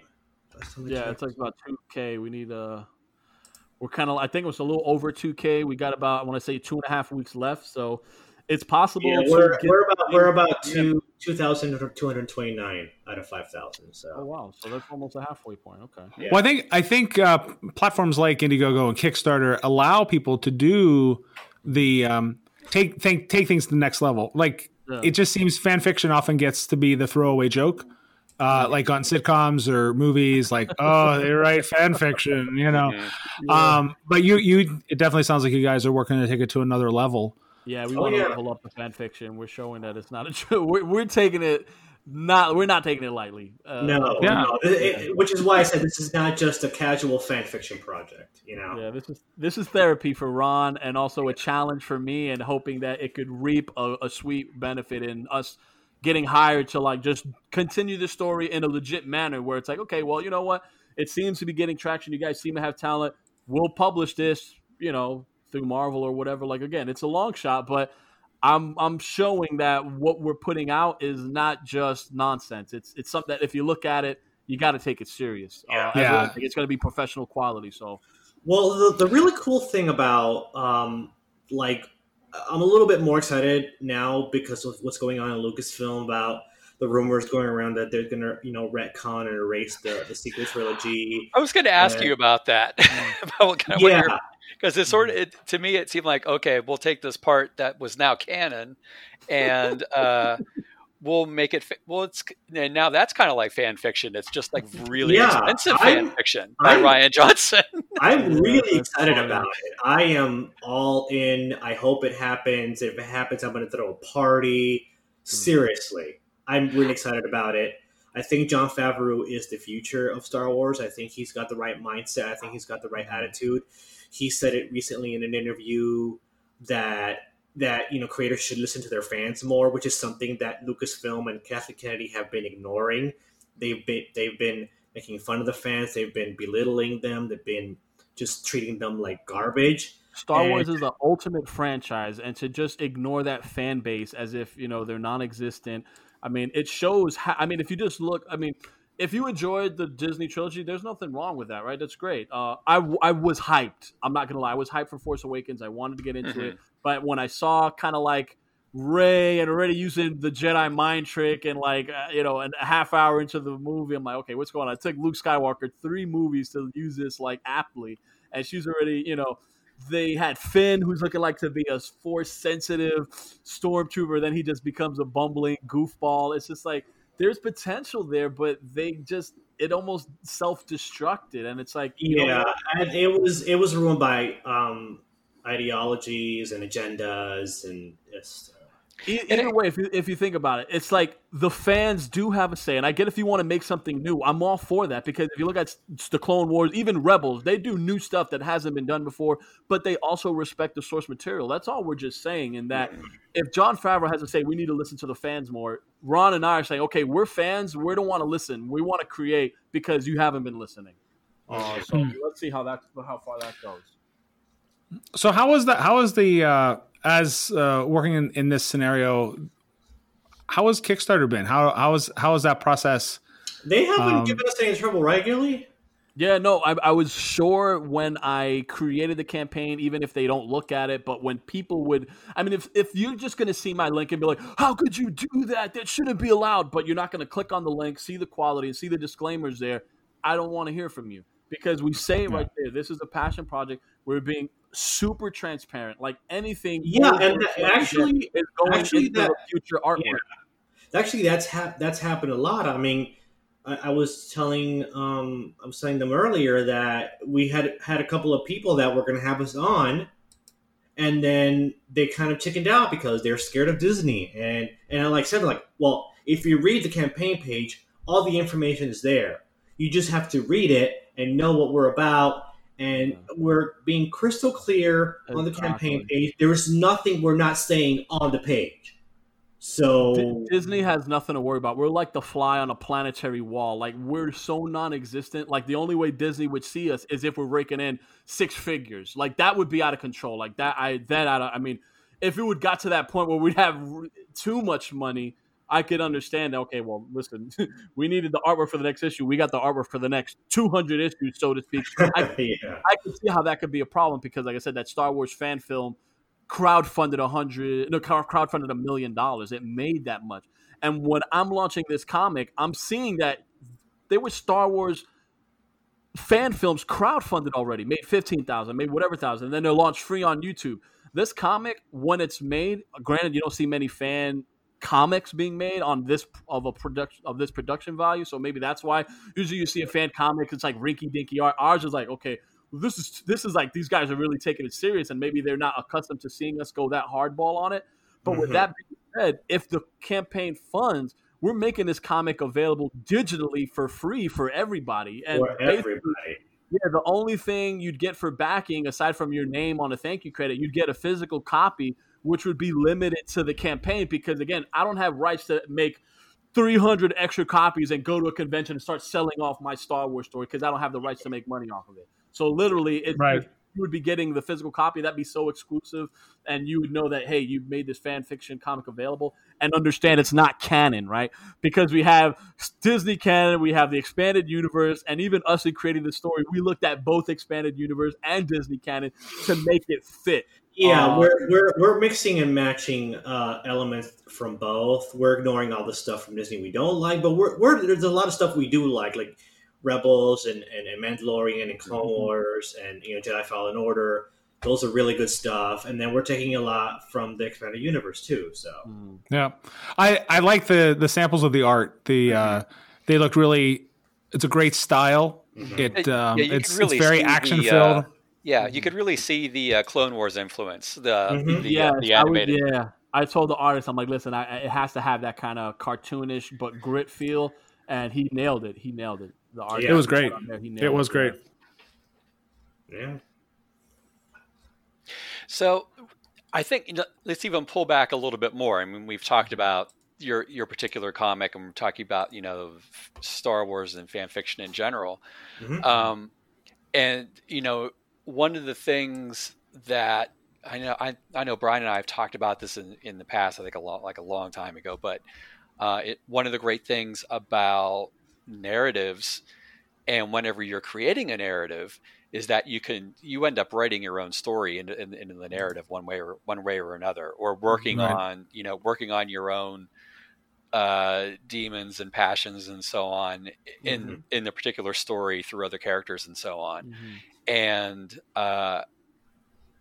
[SPEAKER 4] Last time I
[SPEAKER 3] Yeah,
[SPEAKER 4] checked.
[SPEAKER 3] it's like about two k. We need uh we're kind of. I think it was a little over two k. We got about I want to say two and a half weeks left, so it's possible.
[SPEAKER 4] Yeah, we're,
[SPEAKER 3] get-
[SPEAKER 4] we're about we're about
[SPEAKER 3] Yeah.
[SPEAKER 4] two two thousand two hundred twenty nine out of five thousand.
[SPEAKER 3] So Oh
[SPEAKER 4] So
[SPEAKER 3] wow, so that's almost a halfway point. Okay.
[SPEAKER 4] yeah.
[SPEAKER 1] Well, I think I think uh, platforms like Indiegogo and Kickstarter allow people to do the um, take think, take things to the next level. Like
[SPEAKER 3] Yeah.
[SPEAKER 1] it just seems fan fiction often gets to be the throwaway joke. Uh, like on sitcoms or movies, like [laughs] oh, they write fan fiction, you know.
[SPEAKER 2] Mhm.
[SPEAKER 1] Um, but you, you, it definitely sounds like you guys are working to take it to another level.
[SPEAKER 3] Yeah, we
[SPEAKER 4] Oh,
[SPEAKER 3] want to
[SPEAKER 4] yeah.
[SPEAKER 3] level up the fan fiction. We're showing that it's not a true. [laughs] We're, we're taking it not. We're not taking it lightly. Uh,
[SPEAKER 4] no,
[SPEAKER 1] Yeah.
[SPEAKER 4] no, it- it- which is why I said this is not just a casual fan fiction project. You know,
[SPEAKER 3] Yeah, this is this is therapy for Ron, and also a challenge for me, and hoping that it could reap a, a sweet benefit in us getting hired to like just continue the story in a legit manner, where it's like, okay, well, you know what? It seems to be getting traction. You guys seem to have talent. We'll publish this, you know, through Marvel or whatever. Like again, it's a long shot, but I'm I'm showing that what we're putting out is not just nonsense. It's it's something that if you look at it, you got to take it serious.
[SPEAKER 4] Yeah.
[SPEAKER 3] Uh,
[SPEAKER 1] Yeah.
[SPEAKER 3] I think it's going to be professional quality. So.
[SPEAKER 4] Well, the, the really cool thing about, um, like, I'm a little bit more excited now because of what's going on in Lucasfilm about the rumors going around that they're gonna, you know, retcon and erase the, the sequel trilogy.
[SPEAKER 2] I was going to ask
[SPEAKER 4] Uh,
[SPEAKER 2] you about that. [laughs] about what kind of
[SPEAKER 4] Yeah,
[SPEAKER 2] because it sort of it, to me it seemed like okay we'll take this part that was now canon and uh we'll make it fi- well it's and now that's kind of like fan fiction it's just like really
[SPEAKER 4] Yeah,
[SPEAKER 2] expensive fan
[SPEAKER 4] I'm-
[SPEAKER 2] fiction by
[SPEAKER 4] I'm-
[SPEAKER 2] Rian Johnson [laughs]
[SPEAKER 4] I'm really [laughs] excited about it. I am all in. I hope it happens. If it happens, I'm gonna throw a party. Mm-hmm. Seriously, I'm really excited about it. I think Jon Favreau is the future of Star Wars. I think he's got the right mindset. I think he's got the right mm-hmm. attitude. He said it recently in an interview that that you know creators should listen to their fans more, which is something that Lucasfilm and Kathleen Kennedy have been ignoring. They've been they've been making fun of the fans. They've been belittling them. They've been just treating them like garbage.
[SPEAKER 3] Star
[SPEAKER 4] And-
[SPEAKER 3] Wars is the ultimate franchise, and to just ignore that fan base as if you know they're non-existent. I mean, it shows. How, I mean, if you just look, I mean, if you enjoyed the Disney trilogy, there's nothing wrong with that, right? That's great. Uh, I I was hyped. I'm not gonna lie, I was hyped for Force Awakens. I wanted to get into
[SPEAKER 2] Mhm.
[SPEAKER 3] it, but when I saw kind of like Rey and already using the Jedi mind trick and like uh, you know, and a half hour into the movie, I'm like, okay, what's going on? It took Luke Skywalker three movies to use this like aptly, and she's already you know they had Finn, who's looking like to be a force sensitive stormtrooper. Then he just becomes a bumbling goofball. It's just like there's potential there, but they just it almost self destructed, and it's like know
[SPEAKER 4] Yeah, and it was it was ruined by um, ideologies and agendas and just. Uh,
[SPEAKER 3] Either way, if you, if you think about it, it's like the fans do have a say, and I get if you want to make something new, I'm all for that because if you look at the Clone Wars, even Rebels, they do new stuff that hasn't been done before, but they also respect the source material. That's all we're just saying. In that, if Jon Favreau has to say we need to listen to the fans more, Ron and I are saying, okay, we're fans, we don't want to listen, we want to create because you haven't been listening. Uh, so
[SPEAKER 1] Hmm.
[SPEAKER 3] let's see how that how far that goes.
[SPEAKER 1] So how was that? How was the uh, as uh, working in, in this scenario? How has Kickstarter been? How how is how is that process?
[SPEAKER 4] they haven't
[SPEAKER 1] Um,
[SPEAKER 4] given us any trouble regularly.
[SPEAKER 3] Yeah, no, I, I was sure when I created the campaign, even if they don't look at it, but when people would, I mean, if, if you're just going to see my link and be like, how could you do that? That shouldn't be allowed, but you're not going to click on the link, see the quality, and see the disclaimers there, I don't want to hear from you because we say it right there. This is a passion project. We're being super transparent. Like anything,
[SPEAKER 4] Yeah, and that-
[SPEAKER 3] what we get
[SPEAKER 4] actually-
[SPEAKER 3] is going
[SPEAKER 4] actually
[SPEAKER 3] into
[SPEAKER 4] that-
[SPEAKER 3] future artwork.
[SPEAKER 4] Yeah. Actually, that's hap- that's happened a lot. I mean, I, I was telling um, I was telling them earlier that we had had a couple of people that were going to have us on, and then they kind of chickened out because they're scared of Disney. And and I like said like, well, if you read the campaign page, all the information is there. You just have to read it and know what we're about. And we're being crystal clear on the campaign page. There is nothing we're not saying on the page. So
[SPEAKER 3] Disney has nothing to worry about. We're like the fly on a planetary wall. Like we're so non-existent. Like the only way Disney would see us is if we're raking in six figures. Like that would be out of control. Like that, I that I, I mean, if it would got to that point where we'd have too much money, I could understand. Okay, well, listen, [laughs] we needed the artwork for the next issue. We got the artwork for the next two hundred issues, so to speak. [laughs] I, yeah. I could see how that could be a problem because, like I said, that Star Wars fan film crowdfunded a hundred, no, crowdfunded a million dollars. It made that much. And when I'm launching this comic, I'm seeing that there were Star Wars fan films crowdfunded already, made fifteen thousand, made whatever thousand, and then they're launched free on YouTube. This comic, when it's made, granted you don't see many fan comics being made on this of a production of this production value, so maybe that's why. Usually you see a fan comic, it's like rinky dinky art. Ours is like okay, this is this is like these guys are really taking it serious, and maybe they're not accustomed to seeing us go that hardball on it. But mm-hmm. with that being said, if the campaign funds, we're making this comic available digitally for free for everybody, and
[SPEAKER 4] for everybody.
[SPEAKER 3] Yeah, the only thing you'd get for backing, aside from your name on a thank you credit, you'd get a physical copy, which would be limited to the campaign. Because again, I don't have rights to make 300 extra copies and go to a convention and start selling off my Star Wars story because I don't have the rights to make money off of it. So literally, it, right. you would be getting the physical copy. That'd be so exclusive, and you would know that hey, you've made this fan fiction comic available, and understand it's not canon, right? Because we have Disney canon, we have the expanded universe, and even us in creating the story, we looked at both expanded universe and Disney canon to make it fit.
[SPEAKER 4] Yeah, uh, we're, we're we're mixing and matching uh, elements from both. We're ignoring all the stuff from Disney we don't like, but we're, we're there's a lot of stuff we do like, like Rebels and, and, and Mandalorian and Clone mm-hmm. Wars and you know Jedi Fallen Order. Those are really good stuff, and then we're taking a lot from the expanded universe too. So
[SPEAKER 1] mm. yeah, I I like the the samples of the art. The mm-hmm. uh, they look really. It's a great style. Mm-hmm. It um, yeah, it's, really it's very action filled. Uh,
[SPEAKER 2] yeah, you could really see the uh, Clone Wars influence. The
[SPEAKER 3] mm-hmm. the,
[SPEAKER 2] yeah,
[SPEAKER 3] uh, the animated. I would, yeah, I told the artist, I'm like, listen, I, it has to have that kind of cartoonish but grit feel, and he nailed it. He nailed it.
[SPEAKER 1] The art. Yeah, it was great. It was great.
[SPEAKER 4] Yeah.
[SPEAKER 2] So, I think you know, let's even pull back a little bit more. I mean, we've talked about your your particular comic, and we're talking about you know Star Wars and fan fiction in general. Mm-hmm. Um, and you know, one of the things that I know I, I know Brian and I have talked about this in, in the past. I think a lot like a long time ago, but uh, it, one of the great things about narratives and whenever you're creating a narrative is that you can you end up writing your own story into, in, in the narrative one way or one way or another or working right. on you know working on your own uh, demons and passions and so on in mm-hmm. in the particular story through other characters and so on mm-hmm. And uh,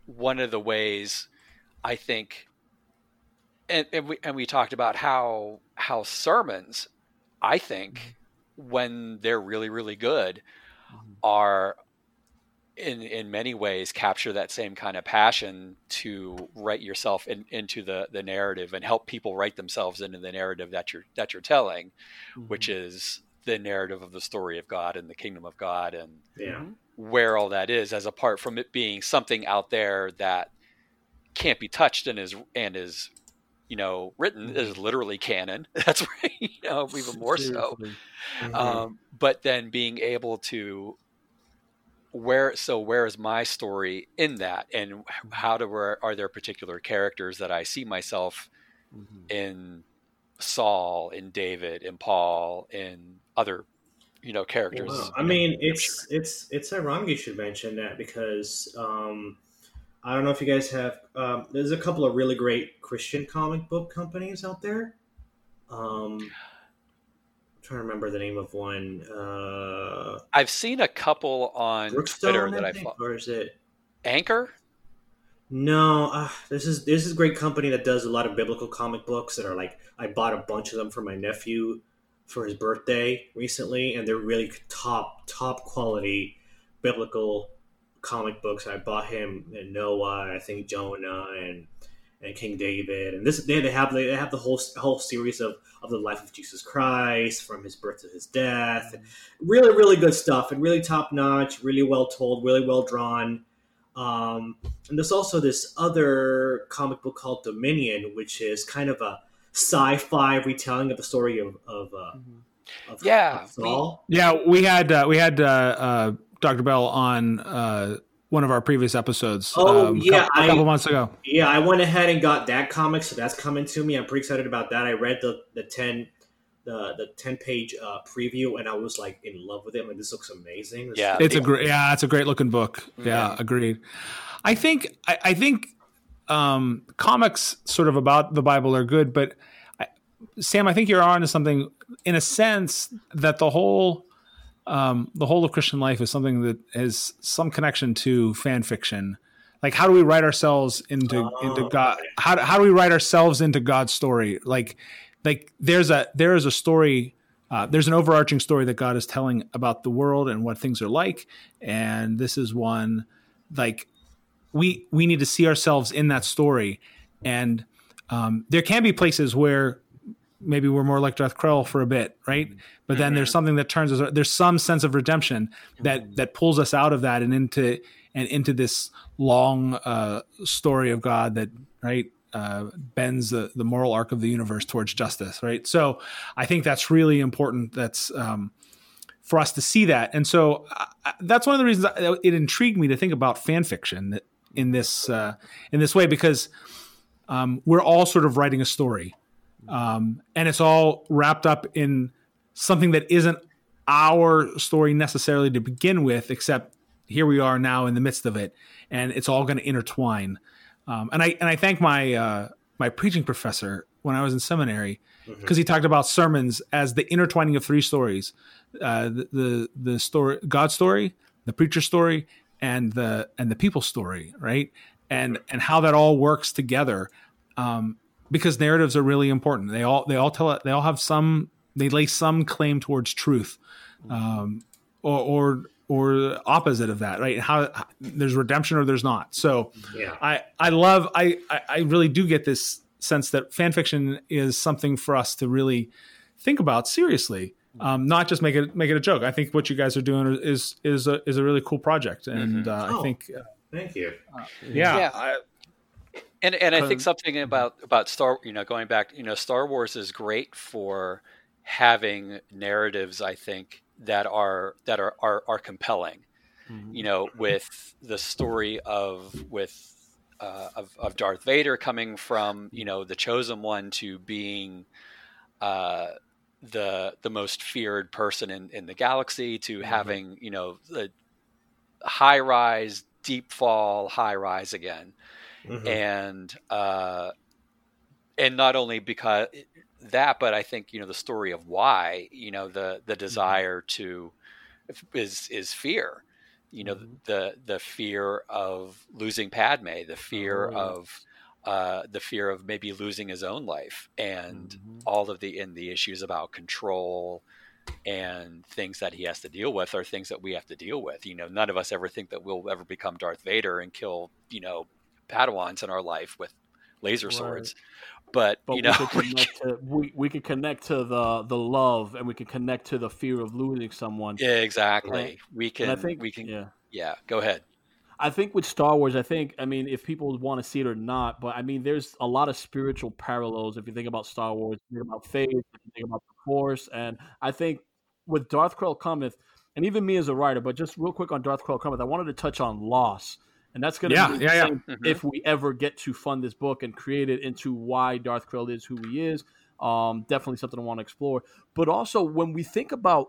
[SPEAKER 2] one of the ways I think and, and we and we talked about how how sermons I think mm-hmm when they're really really good mm-hmm. are in in many ways capture that same kind of passion to write yourself in, into the the narrative and help people write themselves into the narrative that you're that you're telling mm-hmm. which is the narrative of the story of God and the kingdom of God and
[SPEAKER 4] yeah.
[SPEAKER 2] where all that is as apart from it being something out there that can't be touched and is and is you know, written mm-hmm. is literally canon. [laughs] That's right, you know, even more so. Mm-hmm. Um, but then being able to where so where is my story in that and mm-hmm. how do where are there particular characters that I see myself mm-hmm. in Saul, and David, and Paul, and other you know characters.
[SPEAKER 4] I mean, it's it's it's ironic you should mention that because um, I don't know if you guys have. Um, there's a couple of really great Christian comic book companies out there. Um, I'm trying to remember the name of one. Uh,
[SPEAKER 2] I've seen a couple on Brookstone, Twitter that I, think,
[SPEAKER 4] Or is it
[SPEAKER 2] Anchor?
[SPEAKER 4] No, uh, this is this is a great company that does a lot of biblical comic books that are like I bought a bunch of them for my nephew for his birthday recently, and they're really top top quality biblical comic books. I bought him and Noah, I think Jonah and and King David, and this they, they have they have the whole whole series of of the life of Jesus Christ from his birth to his death. Really, really good stuff and really top notch, really well told, really well drawn. Um, and there's also this other comic book called Dominion, which is kind of a sci-fi retelling of the story of of, uh,
[SPEAKER 3] Mm-hmm.
[SPEAKER 4] of
[SPEAKER 2] Yeah,
[SPEAKER 4] of Saul.
[SPEAKER 1] Yeah, we had uh, we had uh, uh, Dr. Bell on uh, one of our previous episodes.
[SPEAKER 4] Oh,
[SPEAKER 1] um,
[SPEAKER 4] yeah,
[SPEAKER 1] a couple, a
[SPEAKER 4] I-
[SPEAKER 1] couple months ago.
[SPEAKER 4] Yeah, I went ahead and got that comic, so that's coming to me. I'm pretty excited about that. I read the the ten the the ten page uh, preview, and I was like in love with it. I mean, this looks amazing. This
[SPEAKER 2] Yeah.
[SPEAKER 1] It's a great, yeah, it's a great looking book. Yeah,
[SPEAKER 2] Yeah.
[SPEAKER 1] agreed. I think, I, I think, um, comics sort of about the Bible are good, but I, Sam, I think you're on to something in a sense that the whole, um, the whole of Christian life is something that has some connection to fan fiction. Like, how do we write ourselves into
[SPEAKER 4] Oh,
[SPEAKER 1] into God?
[SPEAKER 4] okay.
[SPEAKER 1] How how do we write ourselves into God's story? Like, like there's a there is a story uh, there's an overarching story that God is telling about the world and what things are like, and this is one like we we need to see ourselves in that story, and um, there can be places where maybe we're more like Darth Krell for a bit, right? But then there's something that turns us. There's some sense of redemption that that pulls us out of that and into and into this long uh, story of God that right uh, bends the, the moral arc of the universe towards justice, right? So I think that's really important. That's um, for us to see that, and so uh, that's one of the reasons I- it intrigued me to think about fan fiction in this uh, in this way because um, we're all sort of writing a story, um, and it's all wrapped up in something that isn't our story necessarily to begin with, except here we are now in the midst of it, and it's all going to intertwine. Um, and I and I thank my uh, my preaching professor when I was in seminary because he talked about sermons as the intertwining of three stories: uh, the, the the story, God's story, the preacher story, and the and the people story, right? And and how that all works together, um, because narratives are really important. They all they all tell they all have some they lay some claim towards truth, um, or or or opposite of that, right? How, how there's redemption or there's not. So
[SPEAKER 4] Yeah.
[SPEAKER 1] I I love I I I really do get this sense that fan fiction is something for us to really think about seriously, um, not just make it make it a joke. I think what you guys are doing is is a, is a really cool project, and uh, I
[SPEAKER 4] Oh.
[SPEAKER 1] think uh,
[SPEAKER 4] Thank you.
[SPEAKER 1] yeah,
[SPEAKER 2] Yeah.
[SPEAKER 1] I-
[SPEAKER 2] And and I think something about about Star, you know, going back, you know, Star Wars is great for having narratives. I think that are that are are, are compelling.
[SPEAKER 3] Mm-hmm.
[SPEAKER 2] You know, with the story of with uh, of of Darth Vader coming from you know the chosen one to being uh, the the most feared person in in the galaxy to having you know the high rise, deep fall, high rise again
[SPEAKER 4] Mhm.
[SPEAKER 2] and uh, and not only because that, but I think you know the story of why you know the the desire to is is fear. You know
[SPEAKER 3] Mhm.
[SPEAKER 2] the the fear of losing Padme, the fear
[SPEAKER 3] Oh,
[SPEAKER 2] of uh, the fear of maybe losing his own life, and
[SPEAKER 3] Mhm.
[SPEAKER 2] all of the in the issues about control and things that he has to deal with are things that we have to deal with. You know, none of us ever think that we'll ever become Darth Vader and kill, you know, Padawans in our life with laser
[SPEAKER 3] Right.
[SPEAKER 2] swords. But,
[SPEAKER 3] But
[SPEAKER 2] you know, [laughs]
[SPEAKER 3] we could connect to we, we could connect to the the love and we can connect to the fear of losing someone.
[SPEAKER 2] yeah, exactly. We can,
[SPEAKER 3] and I think
[SPEAKER 2] we can, yeah.
[SPEAKER 3] yeah.
[SPEAKER 2] go ahead.
[SPEAKER 3] I think with Star Wars, I think I mean if people want to see it or not, but I mean there's a lot of spiritual parallels if you think about Star Wars, think about faith, think about the Force, and I think with Darth Krell cometh, and even me as a writer, but just real quick on Darth Krell cometh, I wanted to touch on loss, and that's going to
[SPEAKER 1] Yeah,
[SPEAKER 3] be
[SPEAKER 1] yeah, yeah.
[SPEAKER 3] interesting
[SPEAKER 2] Mhm.
[SPEAKER 3] if we ever get to fund this book and create it into why Darth Krell is who he is. Um, definitely something I want to explore, but also when we think about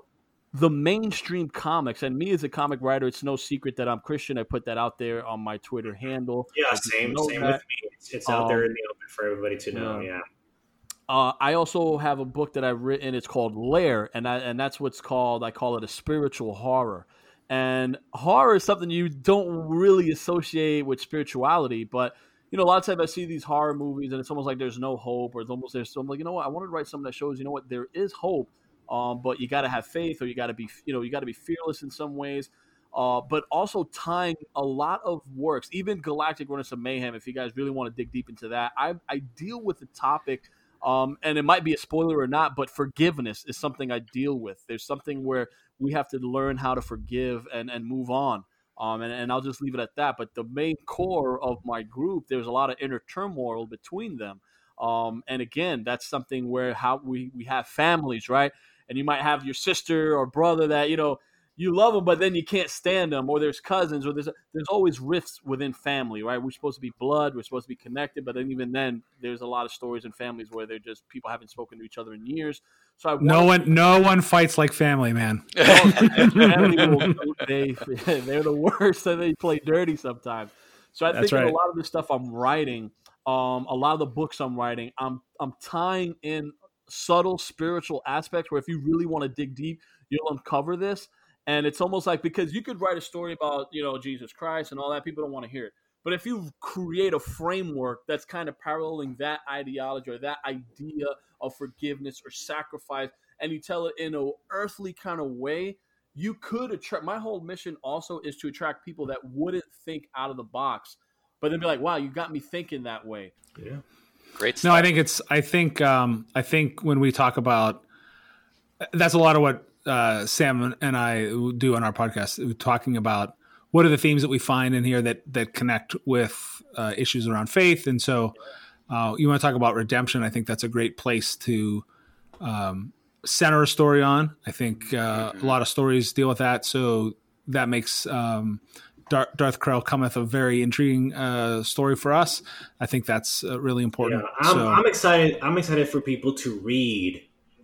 [SPEAKER 3] the mainstream comics and me as a comic writer it's no secret that i'm christian i put that out there on my twitter handle
[SPEAKER 4] Yeah, same same
[SPEAKER 3] that.
[SPEAKER 4] with me. It's, it's out there
[SPEAKER 3] Um,
[SPEAKER 4] in the open for everybody to know.
[SPEAKER 3] yeah.
[SPEAKER 4] Yeah.
[SPEAKER 3] uh, i also have a book that i've written it's called lair and I, and that's what's called i call it a spiritual horror and horror is something you don't really associate with spirituality but you know a lot of times i see these horror movies and it's almost like there's no hope or it's almost there's so i'm like you know what? I want to write something that shows you know what? There is hope um, but you got to have faith or you got to be you know you got to be fearless in some ways. Uh, but also tying a lot of works even galactic runners of mayhem if you guys really want to dig deep into that i, I deal with the topic um, and it might be a spoiler or not but forgiveness is something i deal with. There's something where we have to learn how to forgive and, and move on. Um, and, and i'll just leave it at that. But the main core of my group there's a lot of inner turmoil between them. Um, and again, that's something where how we we have families, right? And you might have your sister or brother that you know you love them, but then you can't stand them, or there's cousins, or there's there's always rifts within family, right? We're supposed to be blood, we're supposed to be connected, but then even then, there's a lot of stories in families where they're just people haven't spoken to each other in years. So I
[SPEAKER 1] no one, no one fights like family, man. [laughs]
[SPEAKER 3] family will, they [laughs] they're the worst, and they play dirty sometimes. So I
[SPEAKER 1] That's
[SPEAKER 3] think
[SPEAKER 1] right.
[SPEAKER 3] a lot of the stuff I'm writing, um, a lot of the books I'm writing, I'm I'm tying in subtle spiritual aspects where if you really want to dig deep, you'll uncover this. And it's almost like because you could write a story about you know Jesus Christ and all that, people don't want to hear it. But if you create a framework that's kind of paralleling that ideology or that idea of forgiveness or sacrifice, and you tell it in a earthly kind of way, you could attract. My whole mission also is to attract people that wouldn't think out of the box, but then be like, "Wow, you got me thinking that way."
[SPEAKER 4] Yeah.
[SPEAKER 2] Great stuff.
[SPEAKER 1] No, I think it's. I think. Um, I think when we talk about, that's a lot of what uh, Sam and I do on our podcast. Talking about what are the themes that we find in here that that connect with uh, issues around faith, and so uh, you want to talk about redemption. I think that's a great place to um, center a story on. I think uh, a lot of stories deal with that, so that makes. Um, Dar- Darth Krell cometh a very intriguing uh, story for us. I think that's uh, really important.
[SPEAKER 4] Yeah, I'm,
[SPEAKER 1] so,
[SPEAKER 4] I'm excited. I'm excited for people to read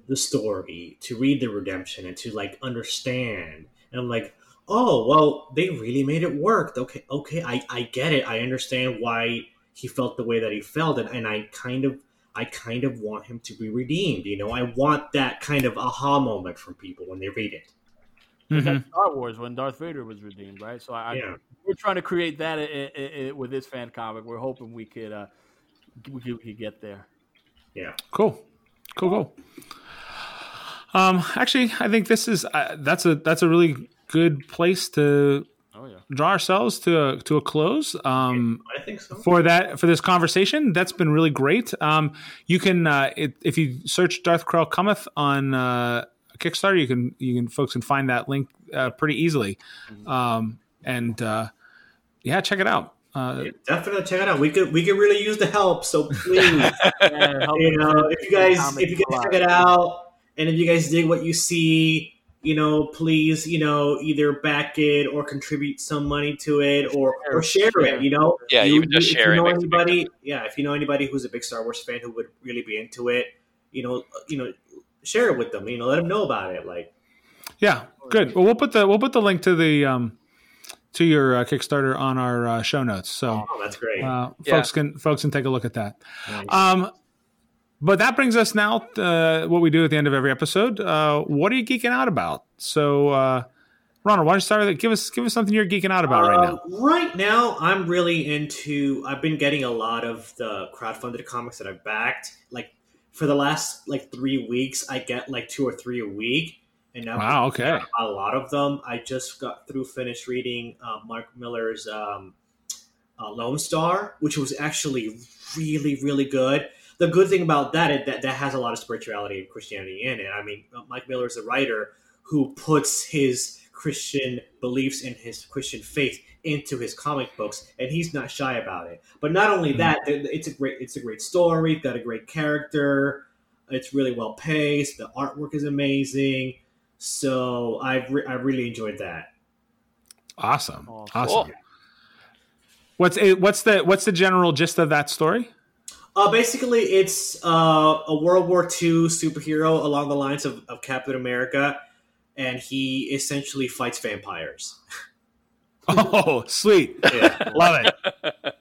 [SPEAKER 4] the story, to read the redemption, and to like understand. And I'm like, oh, well, they really made it work. Okay, okay, I, I get it. I understand why he felt the way that he felt, and, and I kind of, I kind of want him to be redeemed. You know, I want that kind of aha moment from people when they read it.
[SPEAKER 3] It's
[SPEAKER 1] Mhm.
[SPEAKER 3] like Star Wars when Darth Vader was redeemed, right? So I,
[SPEAKER 4] Yeah.
[SPEAKER 3] we're trying to create that i- i- i- with this fan comic. We're hoping we could uh, we could, we could get there.
[SPEAKER 4] Yeah.
[SPEAKER 1] Cool, cool, cool. Um, actually, I think this is uh, that's a that's a really good place to
[SPEAKER 3] Oh yeah.
[SPEAKER 1] draw ourselves to a, to a close. Um,
[SPEAKER 4] I think so.
[SPEAKER 1] for that for this conversation, that's been really great. Um, you can uh, it, if you search Darth Krell cometh on uh, Kickstarter, you can you can folks can find that link uh, pretty easily. Um, and uh, yeah, check it out. Uh,
[SPEAKER 4] Yeah, definitely check it out. We could we could really use the help. So please, [laughs]
[SPEAKER 3] Yeah, help
[SPEAKER 4] you know, if you guys if you guys check it out, and if you guys dig what you see, you know, please, you know, either back it or contribute some money to it, or or share
[SPEAKER 3] Share.
[SPEAKER 4] it. You know,
[SPEAKER 2] Yeah,
[SPEAKER 4] you,
[SPEAKER 2] even just
[SPEAKER 4] if
[SPEAKER 2] sharing
[SPEAKER 4] You know
[SPEAKER 2] makes a big
[SPEAKER 4] anybody? Yeah, if you know anybody who's a big Star Wars fan who would really be into it, you know, you know, share it with them. You know, let them know about it. Like,
[SPEAKER 1] Yeah, good. Well, we'll put the we'll put the link to the um, to your uh, Kickstarter on our uh, show notes, so
[SPEAKER 4] oh, that's great.
[SPEAKER 1] uh,
[SPEAKER 2] Yeah.
[SPEAKER 1] folks can folks can take a look at that.
[SPEAKER 4] Nice.
[SPEAKER 1] Um, but that brings us now to what we do at the end of every episode. Uh, what are you geeking out about? So, uh, Ronald, why don't you start with it? Give us give us something you're geeking out about right now.
[SPEAKER 4] Um, Right now, I'm really into. I've been getting a lot of the crowdfunded comics that I've backed. Like for the last like three weeks, I get like two or three a week, and now
[SPEAKER 1] Wow. Okay.
[SPEAKER 4] a lot of them. I just got through finished reading uh, Mark Miller's um, uh, Lone Star, which was actually really really good. The good thing about that is that that has a lot of spirituality and Christianity in it. I mean, uh, Mike Miller is a writer who puts his Christian beliefs and his Christian faith into his comic books, and he's not shy about it. But not only
[SPEAKER 1] Mhm.
[SPEAKER 4] that, it's a great it's a great story. Got a great character. It's really well paced. The artwork is amazing. So I've re- I really enjoyed that.
[SPEAKER 1] Awesome. Awesome.
[SPEAKER 2] cool.
[SPEAKER 1] What's it, what's the what's the general gist of that story?
[SPEAKER 4] Uh, basically, it's uh, a World War II superhero along the lines of, of Captain America, and he essentially fights vampires. [laughs]
[SPEAKER 1] Oh, sweet.
[SPEAKER 4] Yeah,
[SPEAKER 1] Love it.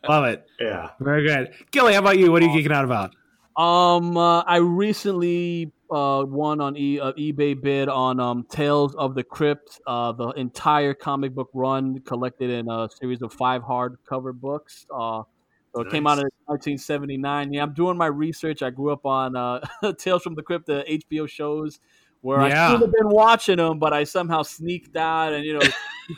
[SPEAKER 1] Love it.
[SPEAKER 4] yeah.
[SPEAKER 1] Very good. Gilly, how about you? What are you geeking out about?
[SPEAKER 3] Um, uh, I recently uh, won on e- uh, eBay bid on um, Tales of the Crypt, uh, the entire comic book run collected in a series of five hardcover books. Uh, so it came out in 1979. Yeah, I'm doing my research. I grew up on uh, [laughs] Tales from the Crypt, the HBO shows, where
[SPEAKER 1] Yeah.
[SPEAKER 3] I should have been watching them, but I somehow sneaked out and, you know,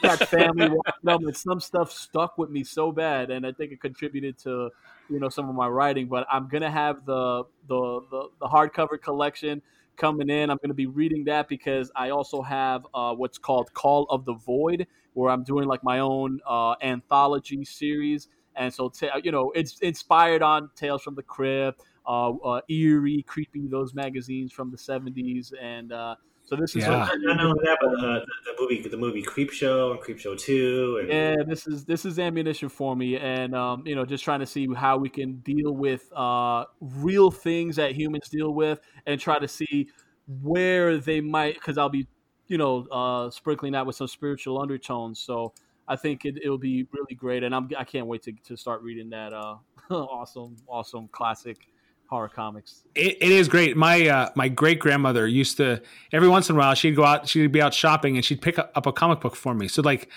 [SPEAKER 3] got family [laughs] watching them, and some stuff stuck with me so bad, and I think it contributed to you know some of my writing. But I'm gonna have the the the, the hardcover collection coming in. I'm gonna be reading that because I also have uh, what's called Call of the Void, where I'm doing like my own uh, anthology series. And so, ta- you know, it's inspired on Tales from the Crypt, uh, uh, eerie, creepy. Those magazines from the '70s, and uh, so this is
[SPEAKER 1] Yeah.
[SPEAKER 4] Not, not only that, but uh, the, the movie, the movie Creepshow and Creepshow Two, and
[SPEAKER 3] yeah, this is this is ammunition for me, and um, you know, just trying to see how we can deal with uh, real things that humans deal with, and try to see where they might, because I'll be, you know, uh, sprinkling that with some spiritual undertones. So I think it will be really great, and I'm I can't wait to to start reading that uh, [laughs] awesome, awesome classic horror comics.
[SPEAKER 1] It, it is great. My uh, my great grandmother used to every once in a while she'd go out, she'd be out shopping, and she'd pick up a comic book for me. So like,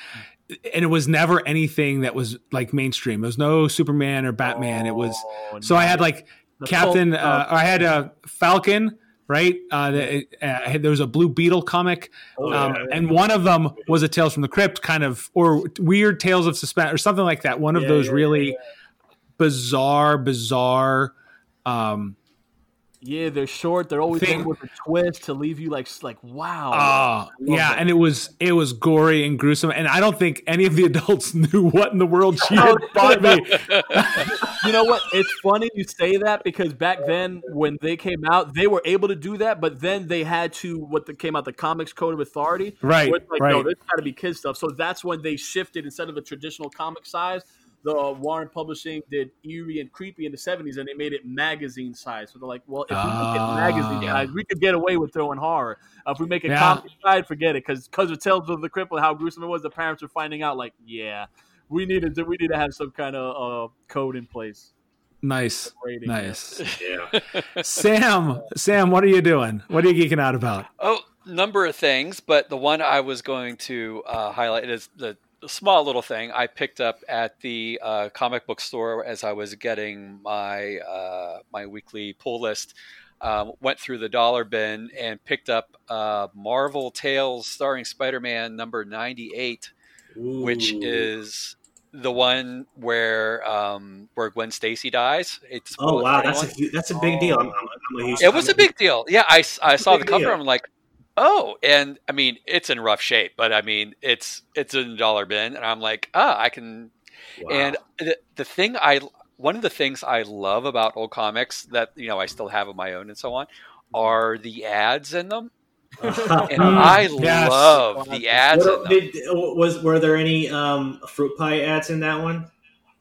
[SPEAKER 1] and it was never anything that was like mainstream. There was no Superman or Batman. it was
[SPEAKER 3] Oh,
[SPEAKER 1] so I had like
[SPEAKER 3] The
[SPEAKER 1] Captain.
[SPEAKER 3] cult-
[SPEAKER 1] Uh, I had a Falcon. Right, uh, the, uh, there was a Blue Beetle comic,
[SPEAKER 4] Oh,
[SPEAKER 1] um,
[SPEAKER 4] yeah.
[SPEAKER 1] and one of them was a Tales from the Crypt kind of, or weird Tales of Suspense, or something like that. One of
[SPEAKER 4] Yeah,
[SPEAKER 1] those really bizarre, bizarre. Um,
[SPEAKER 3] Yeah, they're short. They're always
[SPEAKER 1] Thing-
[SPEAKER 3] with a twist to leave you like like wow.
[SPEAKER 1] Oh, yeah,
[SPEAKER 3] that.
[SPEAKER 1] and it was it was gory and gruesome, and I don't think any of the [laughs] adults knew what in the world she had [laughs] bought me.
[SPEAKER 3] you know what? It's funny you say that because back then when they came out, they were able to do that, but then they had to what the, came out the Comics Code of Authority,
[SPEAKER 1] Right,
[SPEAKER 3] like, no,
[SPEAKER 1] right.
[SPEAKER 3] this got to be kid stuff. So that's when they shifted instead of the traditional comic size. The Warren Publishing did eerie and creepy in the '70s, and they made it magazine size. So they're like, "Well, if we make
[SPEAKER 1] Ah.
[SPEAKER 3] it magazine size, we could get away with throwing horror. Uh, if we make it
[SPEAKER 1] Yeah.
[SPEAKER 3] comic size, forget it." Because because of Tales of the Cripple, how gruesome it was, the parents were finding out, like, "Yeah, we needed to we need to have some kind of uh, code in place."
[SPEAKER 1] Nice,
[SPEAKER 3] Rating,
[SPEAKER 1] nice. [laughs]
[SPEAKER 4] yeah.
[SPEAKER 1] Sam, Sam, what are you doing? What are you geeking out about?
[SPEAKER 2] Oh, number of things, but the one I was going to uh, highlight is the, the small little thing I picked up at the uh, comic book store as I was getting my uh, my weekly pull list. Um, went through the dollar bin and picked up uh, Marvel Tales starring Spider-Man number ninety-eight, which is the one where um, where Gwen Stacy dies. It's
[SPEAKER 4] Oh wow, that's a that's a big deal. I'm, I'm, I'm a
[SPEAKER 2] it was a big deal. Yeah, I,
[SPEAKER 4] a
[SPEAKER 2] saw the cover.
[SPEAKER 4] deal.
[SPEAKER 2] I'm like, oh, and I mean, it's in rough shape, but I mean, it's it's in a dollar bin, and I'm like, ah, I can.
[SPEAKER 4] Wow.
[SPEAKER 2] And the the thing I one of the things I love about old comics that you know I still have of my own and so on are the ads in them, [laughs] and
[SPEAKER 1] Mm,
[SPEAKER 2] I
[SPEAKER 1] yes.
[SPEAKER 2] love the ads in
[SPEAKER 4] What,
[SPEAKER 2] them.
[SPEAKER 4] did, was were there any um, fruit pie ads in that one?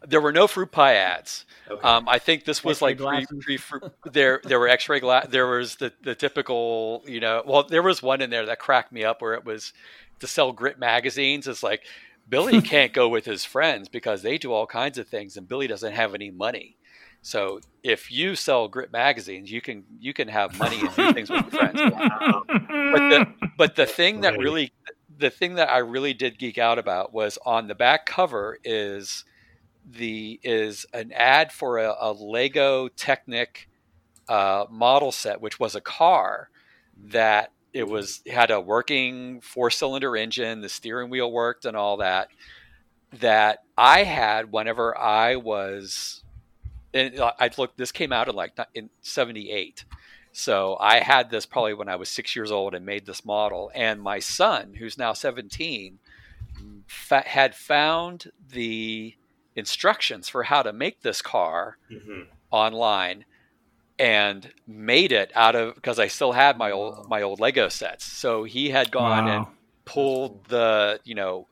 [SPEAKER 2] There were no fruit pie ads.
[SPEAKER 4] Okay.
[SPEAKER 2] Um, I think this was
[SPEAKER 3] X-ray
[SPEAKER 2] like pre, pre fruit. There, there were X-ray glass. There was the the typical, you know. Well, there was one in there that cracked me up where it was to sell grit magazines. It's like Billy [laughs] can't go with his friends because they do all kinds of things, and Billy doesn't have any money. So if you sell grit magazines, you can you can have money and do things with your friends.
[SPEAKER 4] Wow. [laughs]
[SPEAKER 2] But the but the thing that really the thing that I really did geek out about was on the back cover is the is an ad for a, a Lego Technic uh, model set, which was a car that it was had a working four cylinder engine, the steering wheel worked, and all that. That I had whenever I was, and I looked. This came out in like in '78, so I had this probably when I was six years old and made this model. And my son, who's now 17, fa- had found the instructions for how to make this car
[SPEAKER 4] Mhm.
[SPEAKER 2] online and made it out of because I still had my old my old Lego sets. So he had gone and
[SPEAKER 1] Wow.
[SPEAKER 2] pulled the you know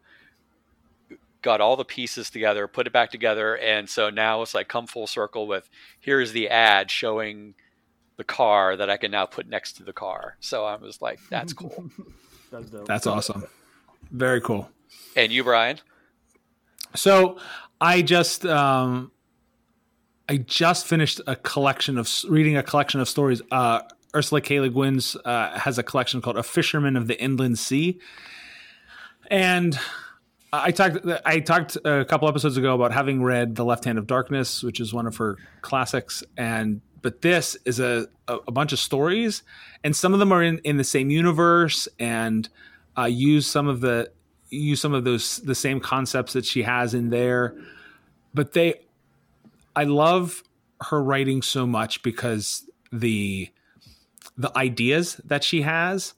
[SPEAKER 2] got all the pieces together, put it back together, and so now it's like come full circle with here's the ad showing the car that I can now put next to the car. So I was like, that's cool. [laughs]
[SPEAKER 3] That's dope.
[SPEAKER 1] That's awesome. Very cool.
[SPEAKER 2] and you, Brian?
[SPEAKER 1] So I just um, I just finished a collection of reading a collection of stories. Uh, Ursula K. Le Guin's uh, has a collection called "A Fisherman of the Inland Sea," and I talked I talked a couple episodes ago about having read "The Left Hand of Darkness," which is one of her classics, and but this is a a, bunch of stories, and some of them are in in the same universe and uh, use some of the use some of those the same concepts that she has in there. But they i love her writing so much because the the ideas that she has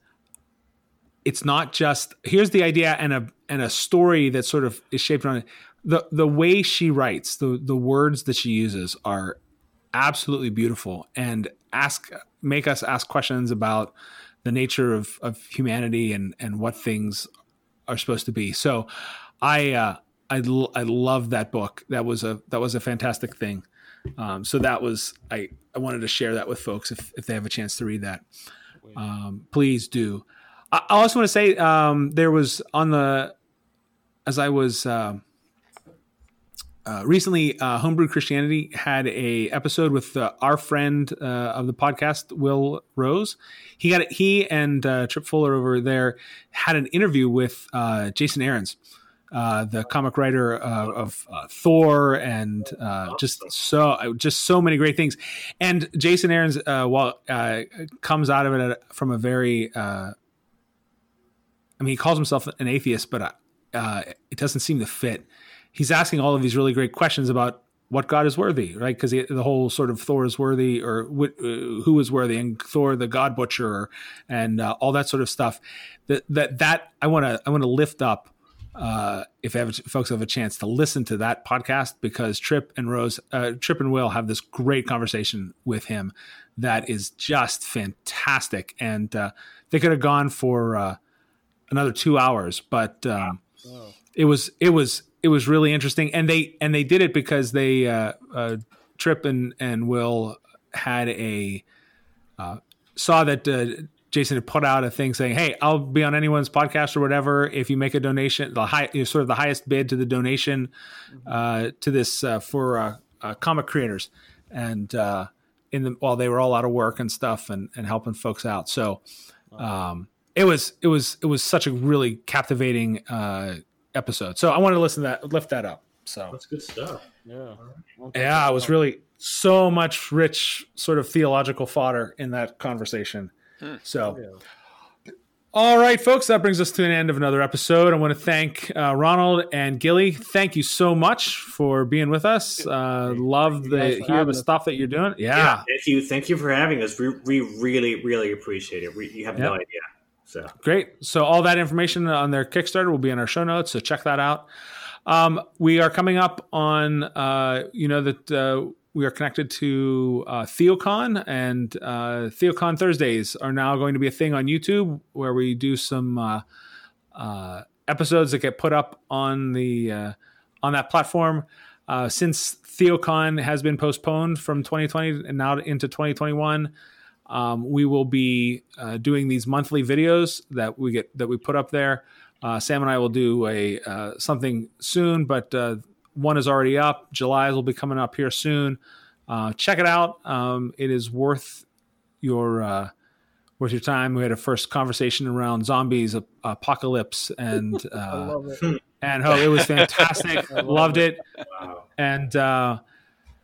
[SPEAKER 1] it's not just here's the idea and a and a story that sort of is shaped on it. The the way she writes the the words that she uses are absolutely beautiful and ask make us ask questions about the nature of, of humanity and and what things are supposed to be. So I uh, I I love that book. That was a that was a fantastic thing. Um, so that was I I wanted to share that with folks if if they have a chance to read that. Um, please do. I, I also want to say um, there was on the as I was. Uh, uh, recently, uh, Homebrew Christianity had a episode with uh, our friend uh, of the podcast, Will Rose. He got it, he and uh, Tripp Fuller over there had an interview with Jason Aaron's, the comic writer of Thor, and just so just so many great things. And Jason Aaron's, well, comes out of it from a very, I mean, he calls himself an atheist, but it doesn't seem to fit he's asking all of these really great questions about what God is worthy, right? Because the whole sort of Thor is worthy, or uh, who is worthy, and Thor the God Butcher, and uh, all that sort of stuff. That that that I want to I want to lift up. Uh, if have, folks have a chance to listen to that podcast, because Tripp and Rose, uh, Tripp and Will have this great conversation with him that is just fantastic, and uh, they could have gone for uh, another two hours, but um, wow. it was it was it was really interesting, and they and they did it because they uh, uh, Tripp and and Will had a uh, saw that uh, Jason had put out a thing saying, "Hey, I'll be on anyone's podcast or whatever if you make a donation, the high, you know, sort of the highest bid to the donation uh, to this uh, for uh, uh, comic creators." And uh, in the while they were all out of work and stuff and and helping folks out, so um, it was it was it was such a really captivating uh, episode. So I wanted to listen to that, lift that up. So
[SPEAKER 4] that's good stuff.
[SPEAKER 3] Yeah.
[SPEAKER 1] yeah, it was really so much rich sort of theological fodder in that conversation. Hmm. So. Yeah. All right, folks, that brings us to an end of another episode. I want to thank uh, Ronald and Gilly. Thank you so much for being with us. Uh, love the hear the stuff that you're doing. Yeah. yeah.
[SPEAKER 4] thank you. Thank you for having us. We, we really, really appreciate it. We, you have yep. no idea. So
[SPEAKER 1] great. So all that information on their Kickstarter will be in our show notes. So check that out. Um, we are coming up on, uh, you know, that uh, we are connected to uh, Theocon, and uh, Theocon Thursdays are now going to be a thing on YouTube where we do some uh, uh, episodes that get put up on the uh, on that platform. Since Theocon has been postponed from 2020 and now into 2021, um, we will be uh, doing these monthly videos that we get that we put up there. Uh, Sam and I will do a uh, something soon, but uh, one is already up. July will be coming up here soon. Uh, check it out. Um, it is worth your uh, worth your time. We had a first conversation around zombies, apocalypse, and [laughs] and oh, it was [laughs] fantastic. Loved it. Wow. And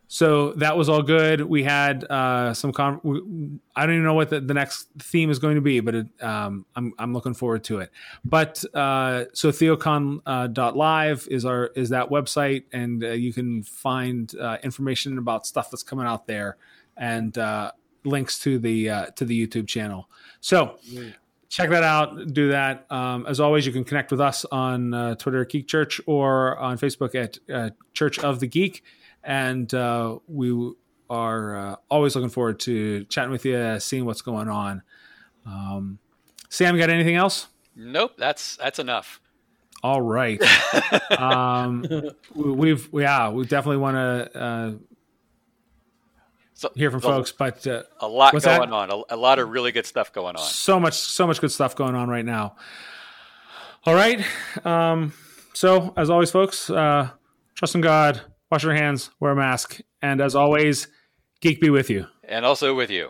[SPEAKER 1] so that was all good. We had uh, some. Con- I don't even know what the, the, next theme is going to be, but it, um, I'm I'm looking forward to it. But uh, so theocon.live uh, is our is that website, and uh, you can find uh, information about stuff that's coming out there, and uh, links to the to the YouTube channel. So. Mm. Check that out. Do that. Um, as always, you can connect with us on Twitter at Geek Church or on Facebook at Church of the Geek and uh, we are uh, always looking forward to chatting with you, seeing what's going on. Um, Sam, you got anything else?
[SPEAKER 2] Nope, that's that's enough.
[SPEAKER 1] All right. [laughs] um, we've yeah, we definitely want to uh, so, hear from folks, but uh,
[SPEAKER 2] a lot going that? on, a, a, lot of really good stuff going on.
[SPEAKER 1] So much, so much good stuff going on right now. All right. Um, so as always, folks, uh, trust in God wash your hands, wear a mask, and as always, geek be with you.
[SPEAKER 2] And also with you.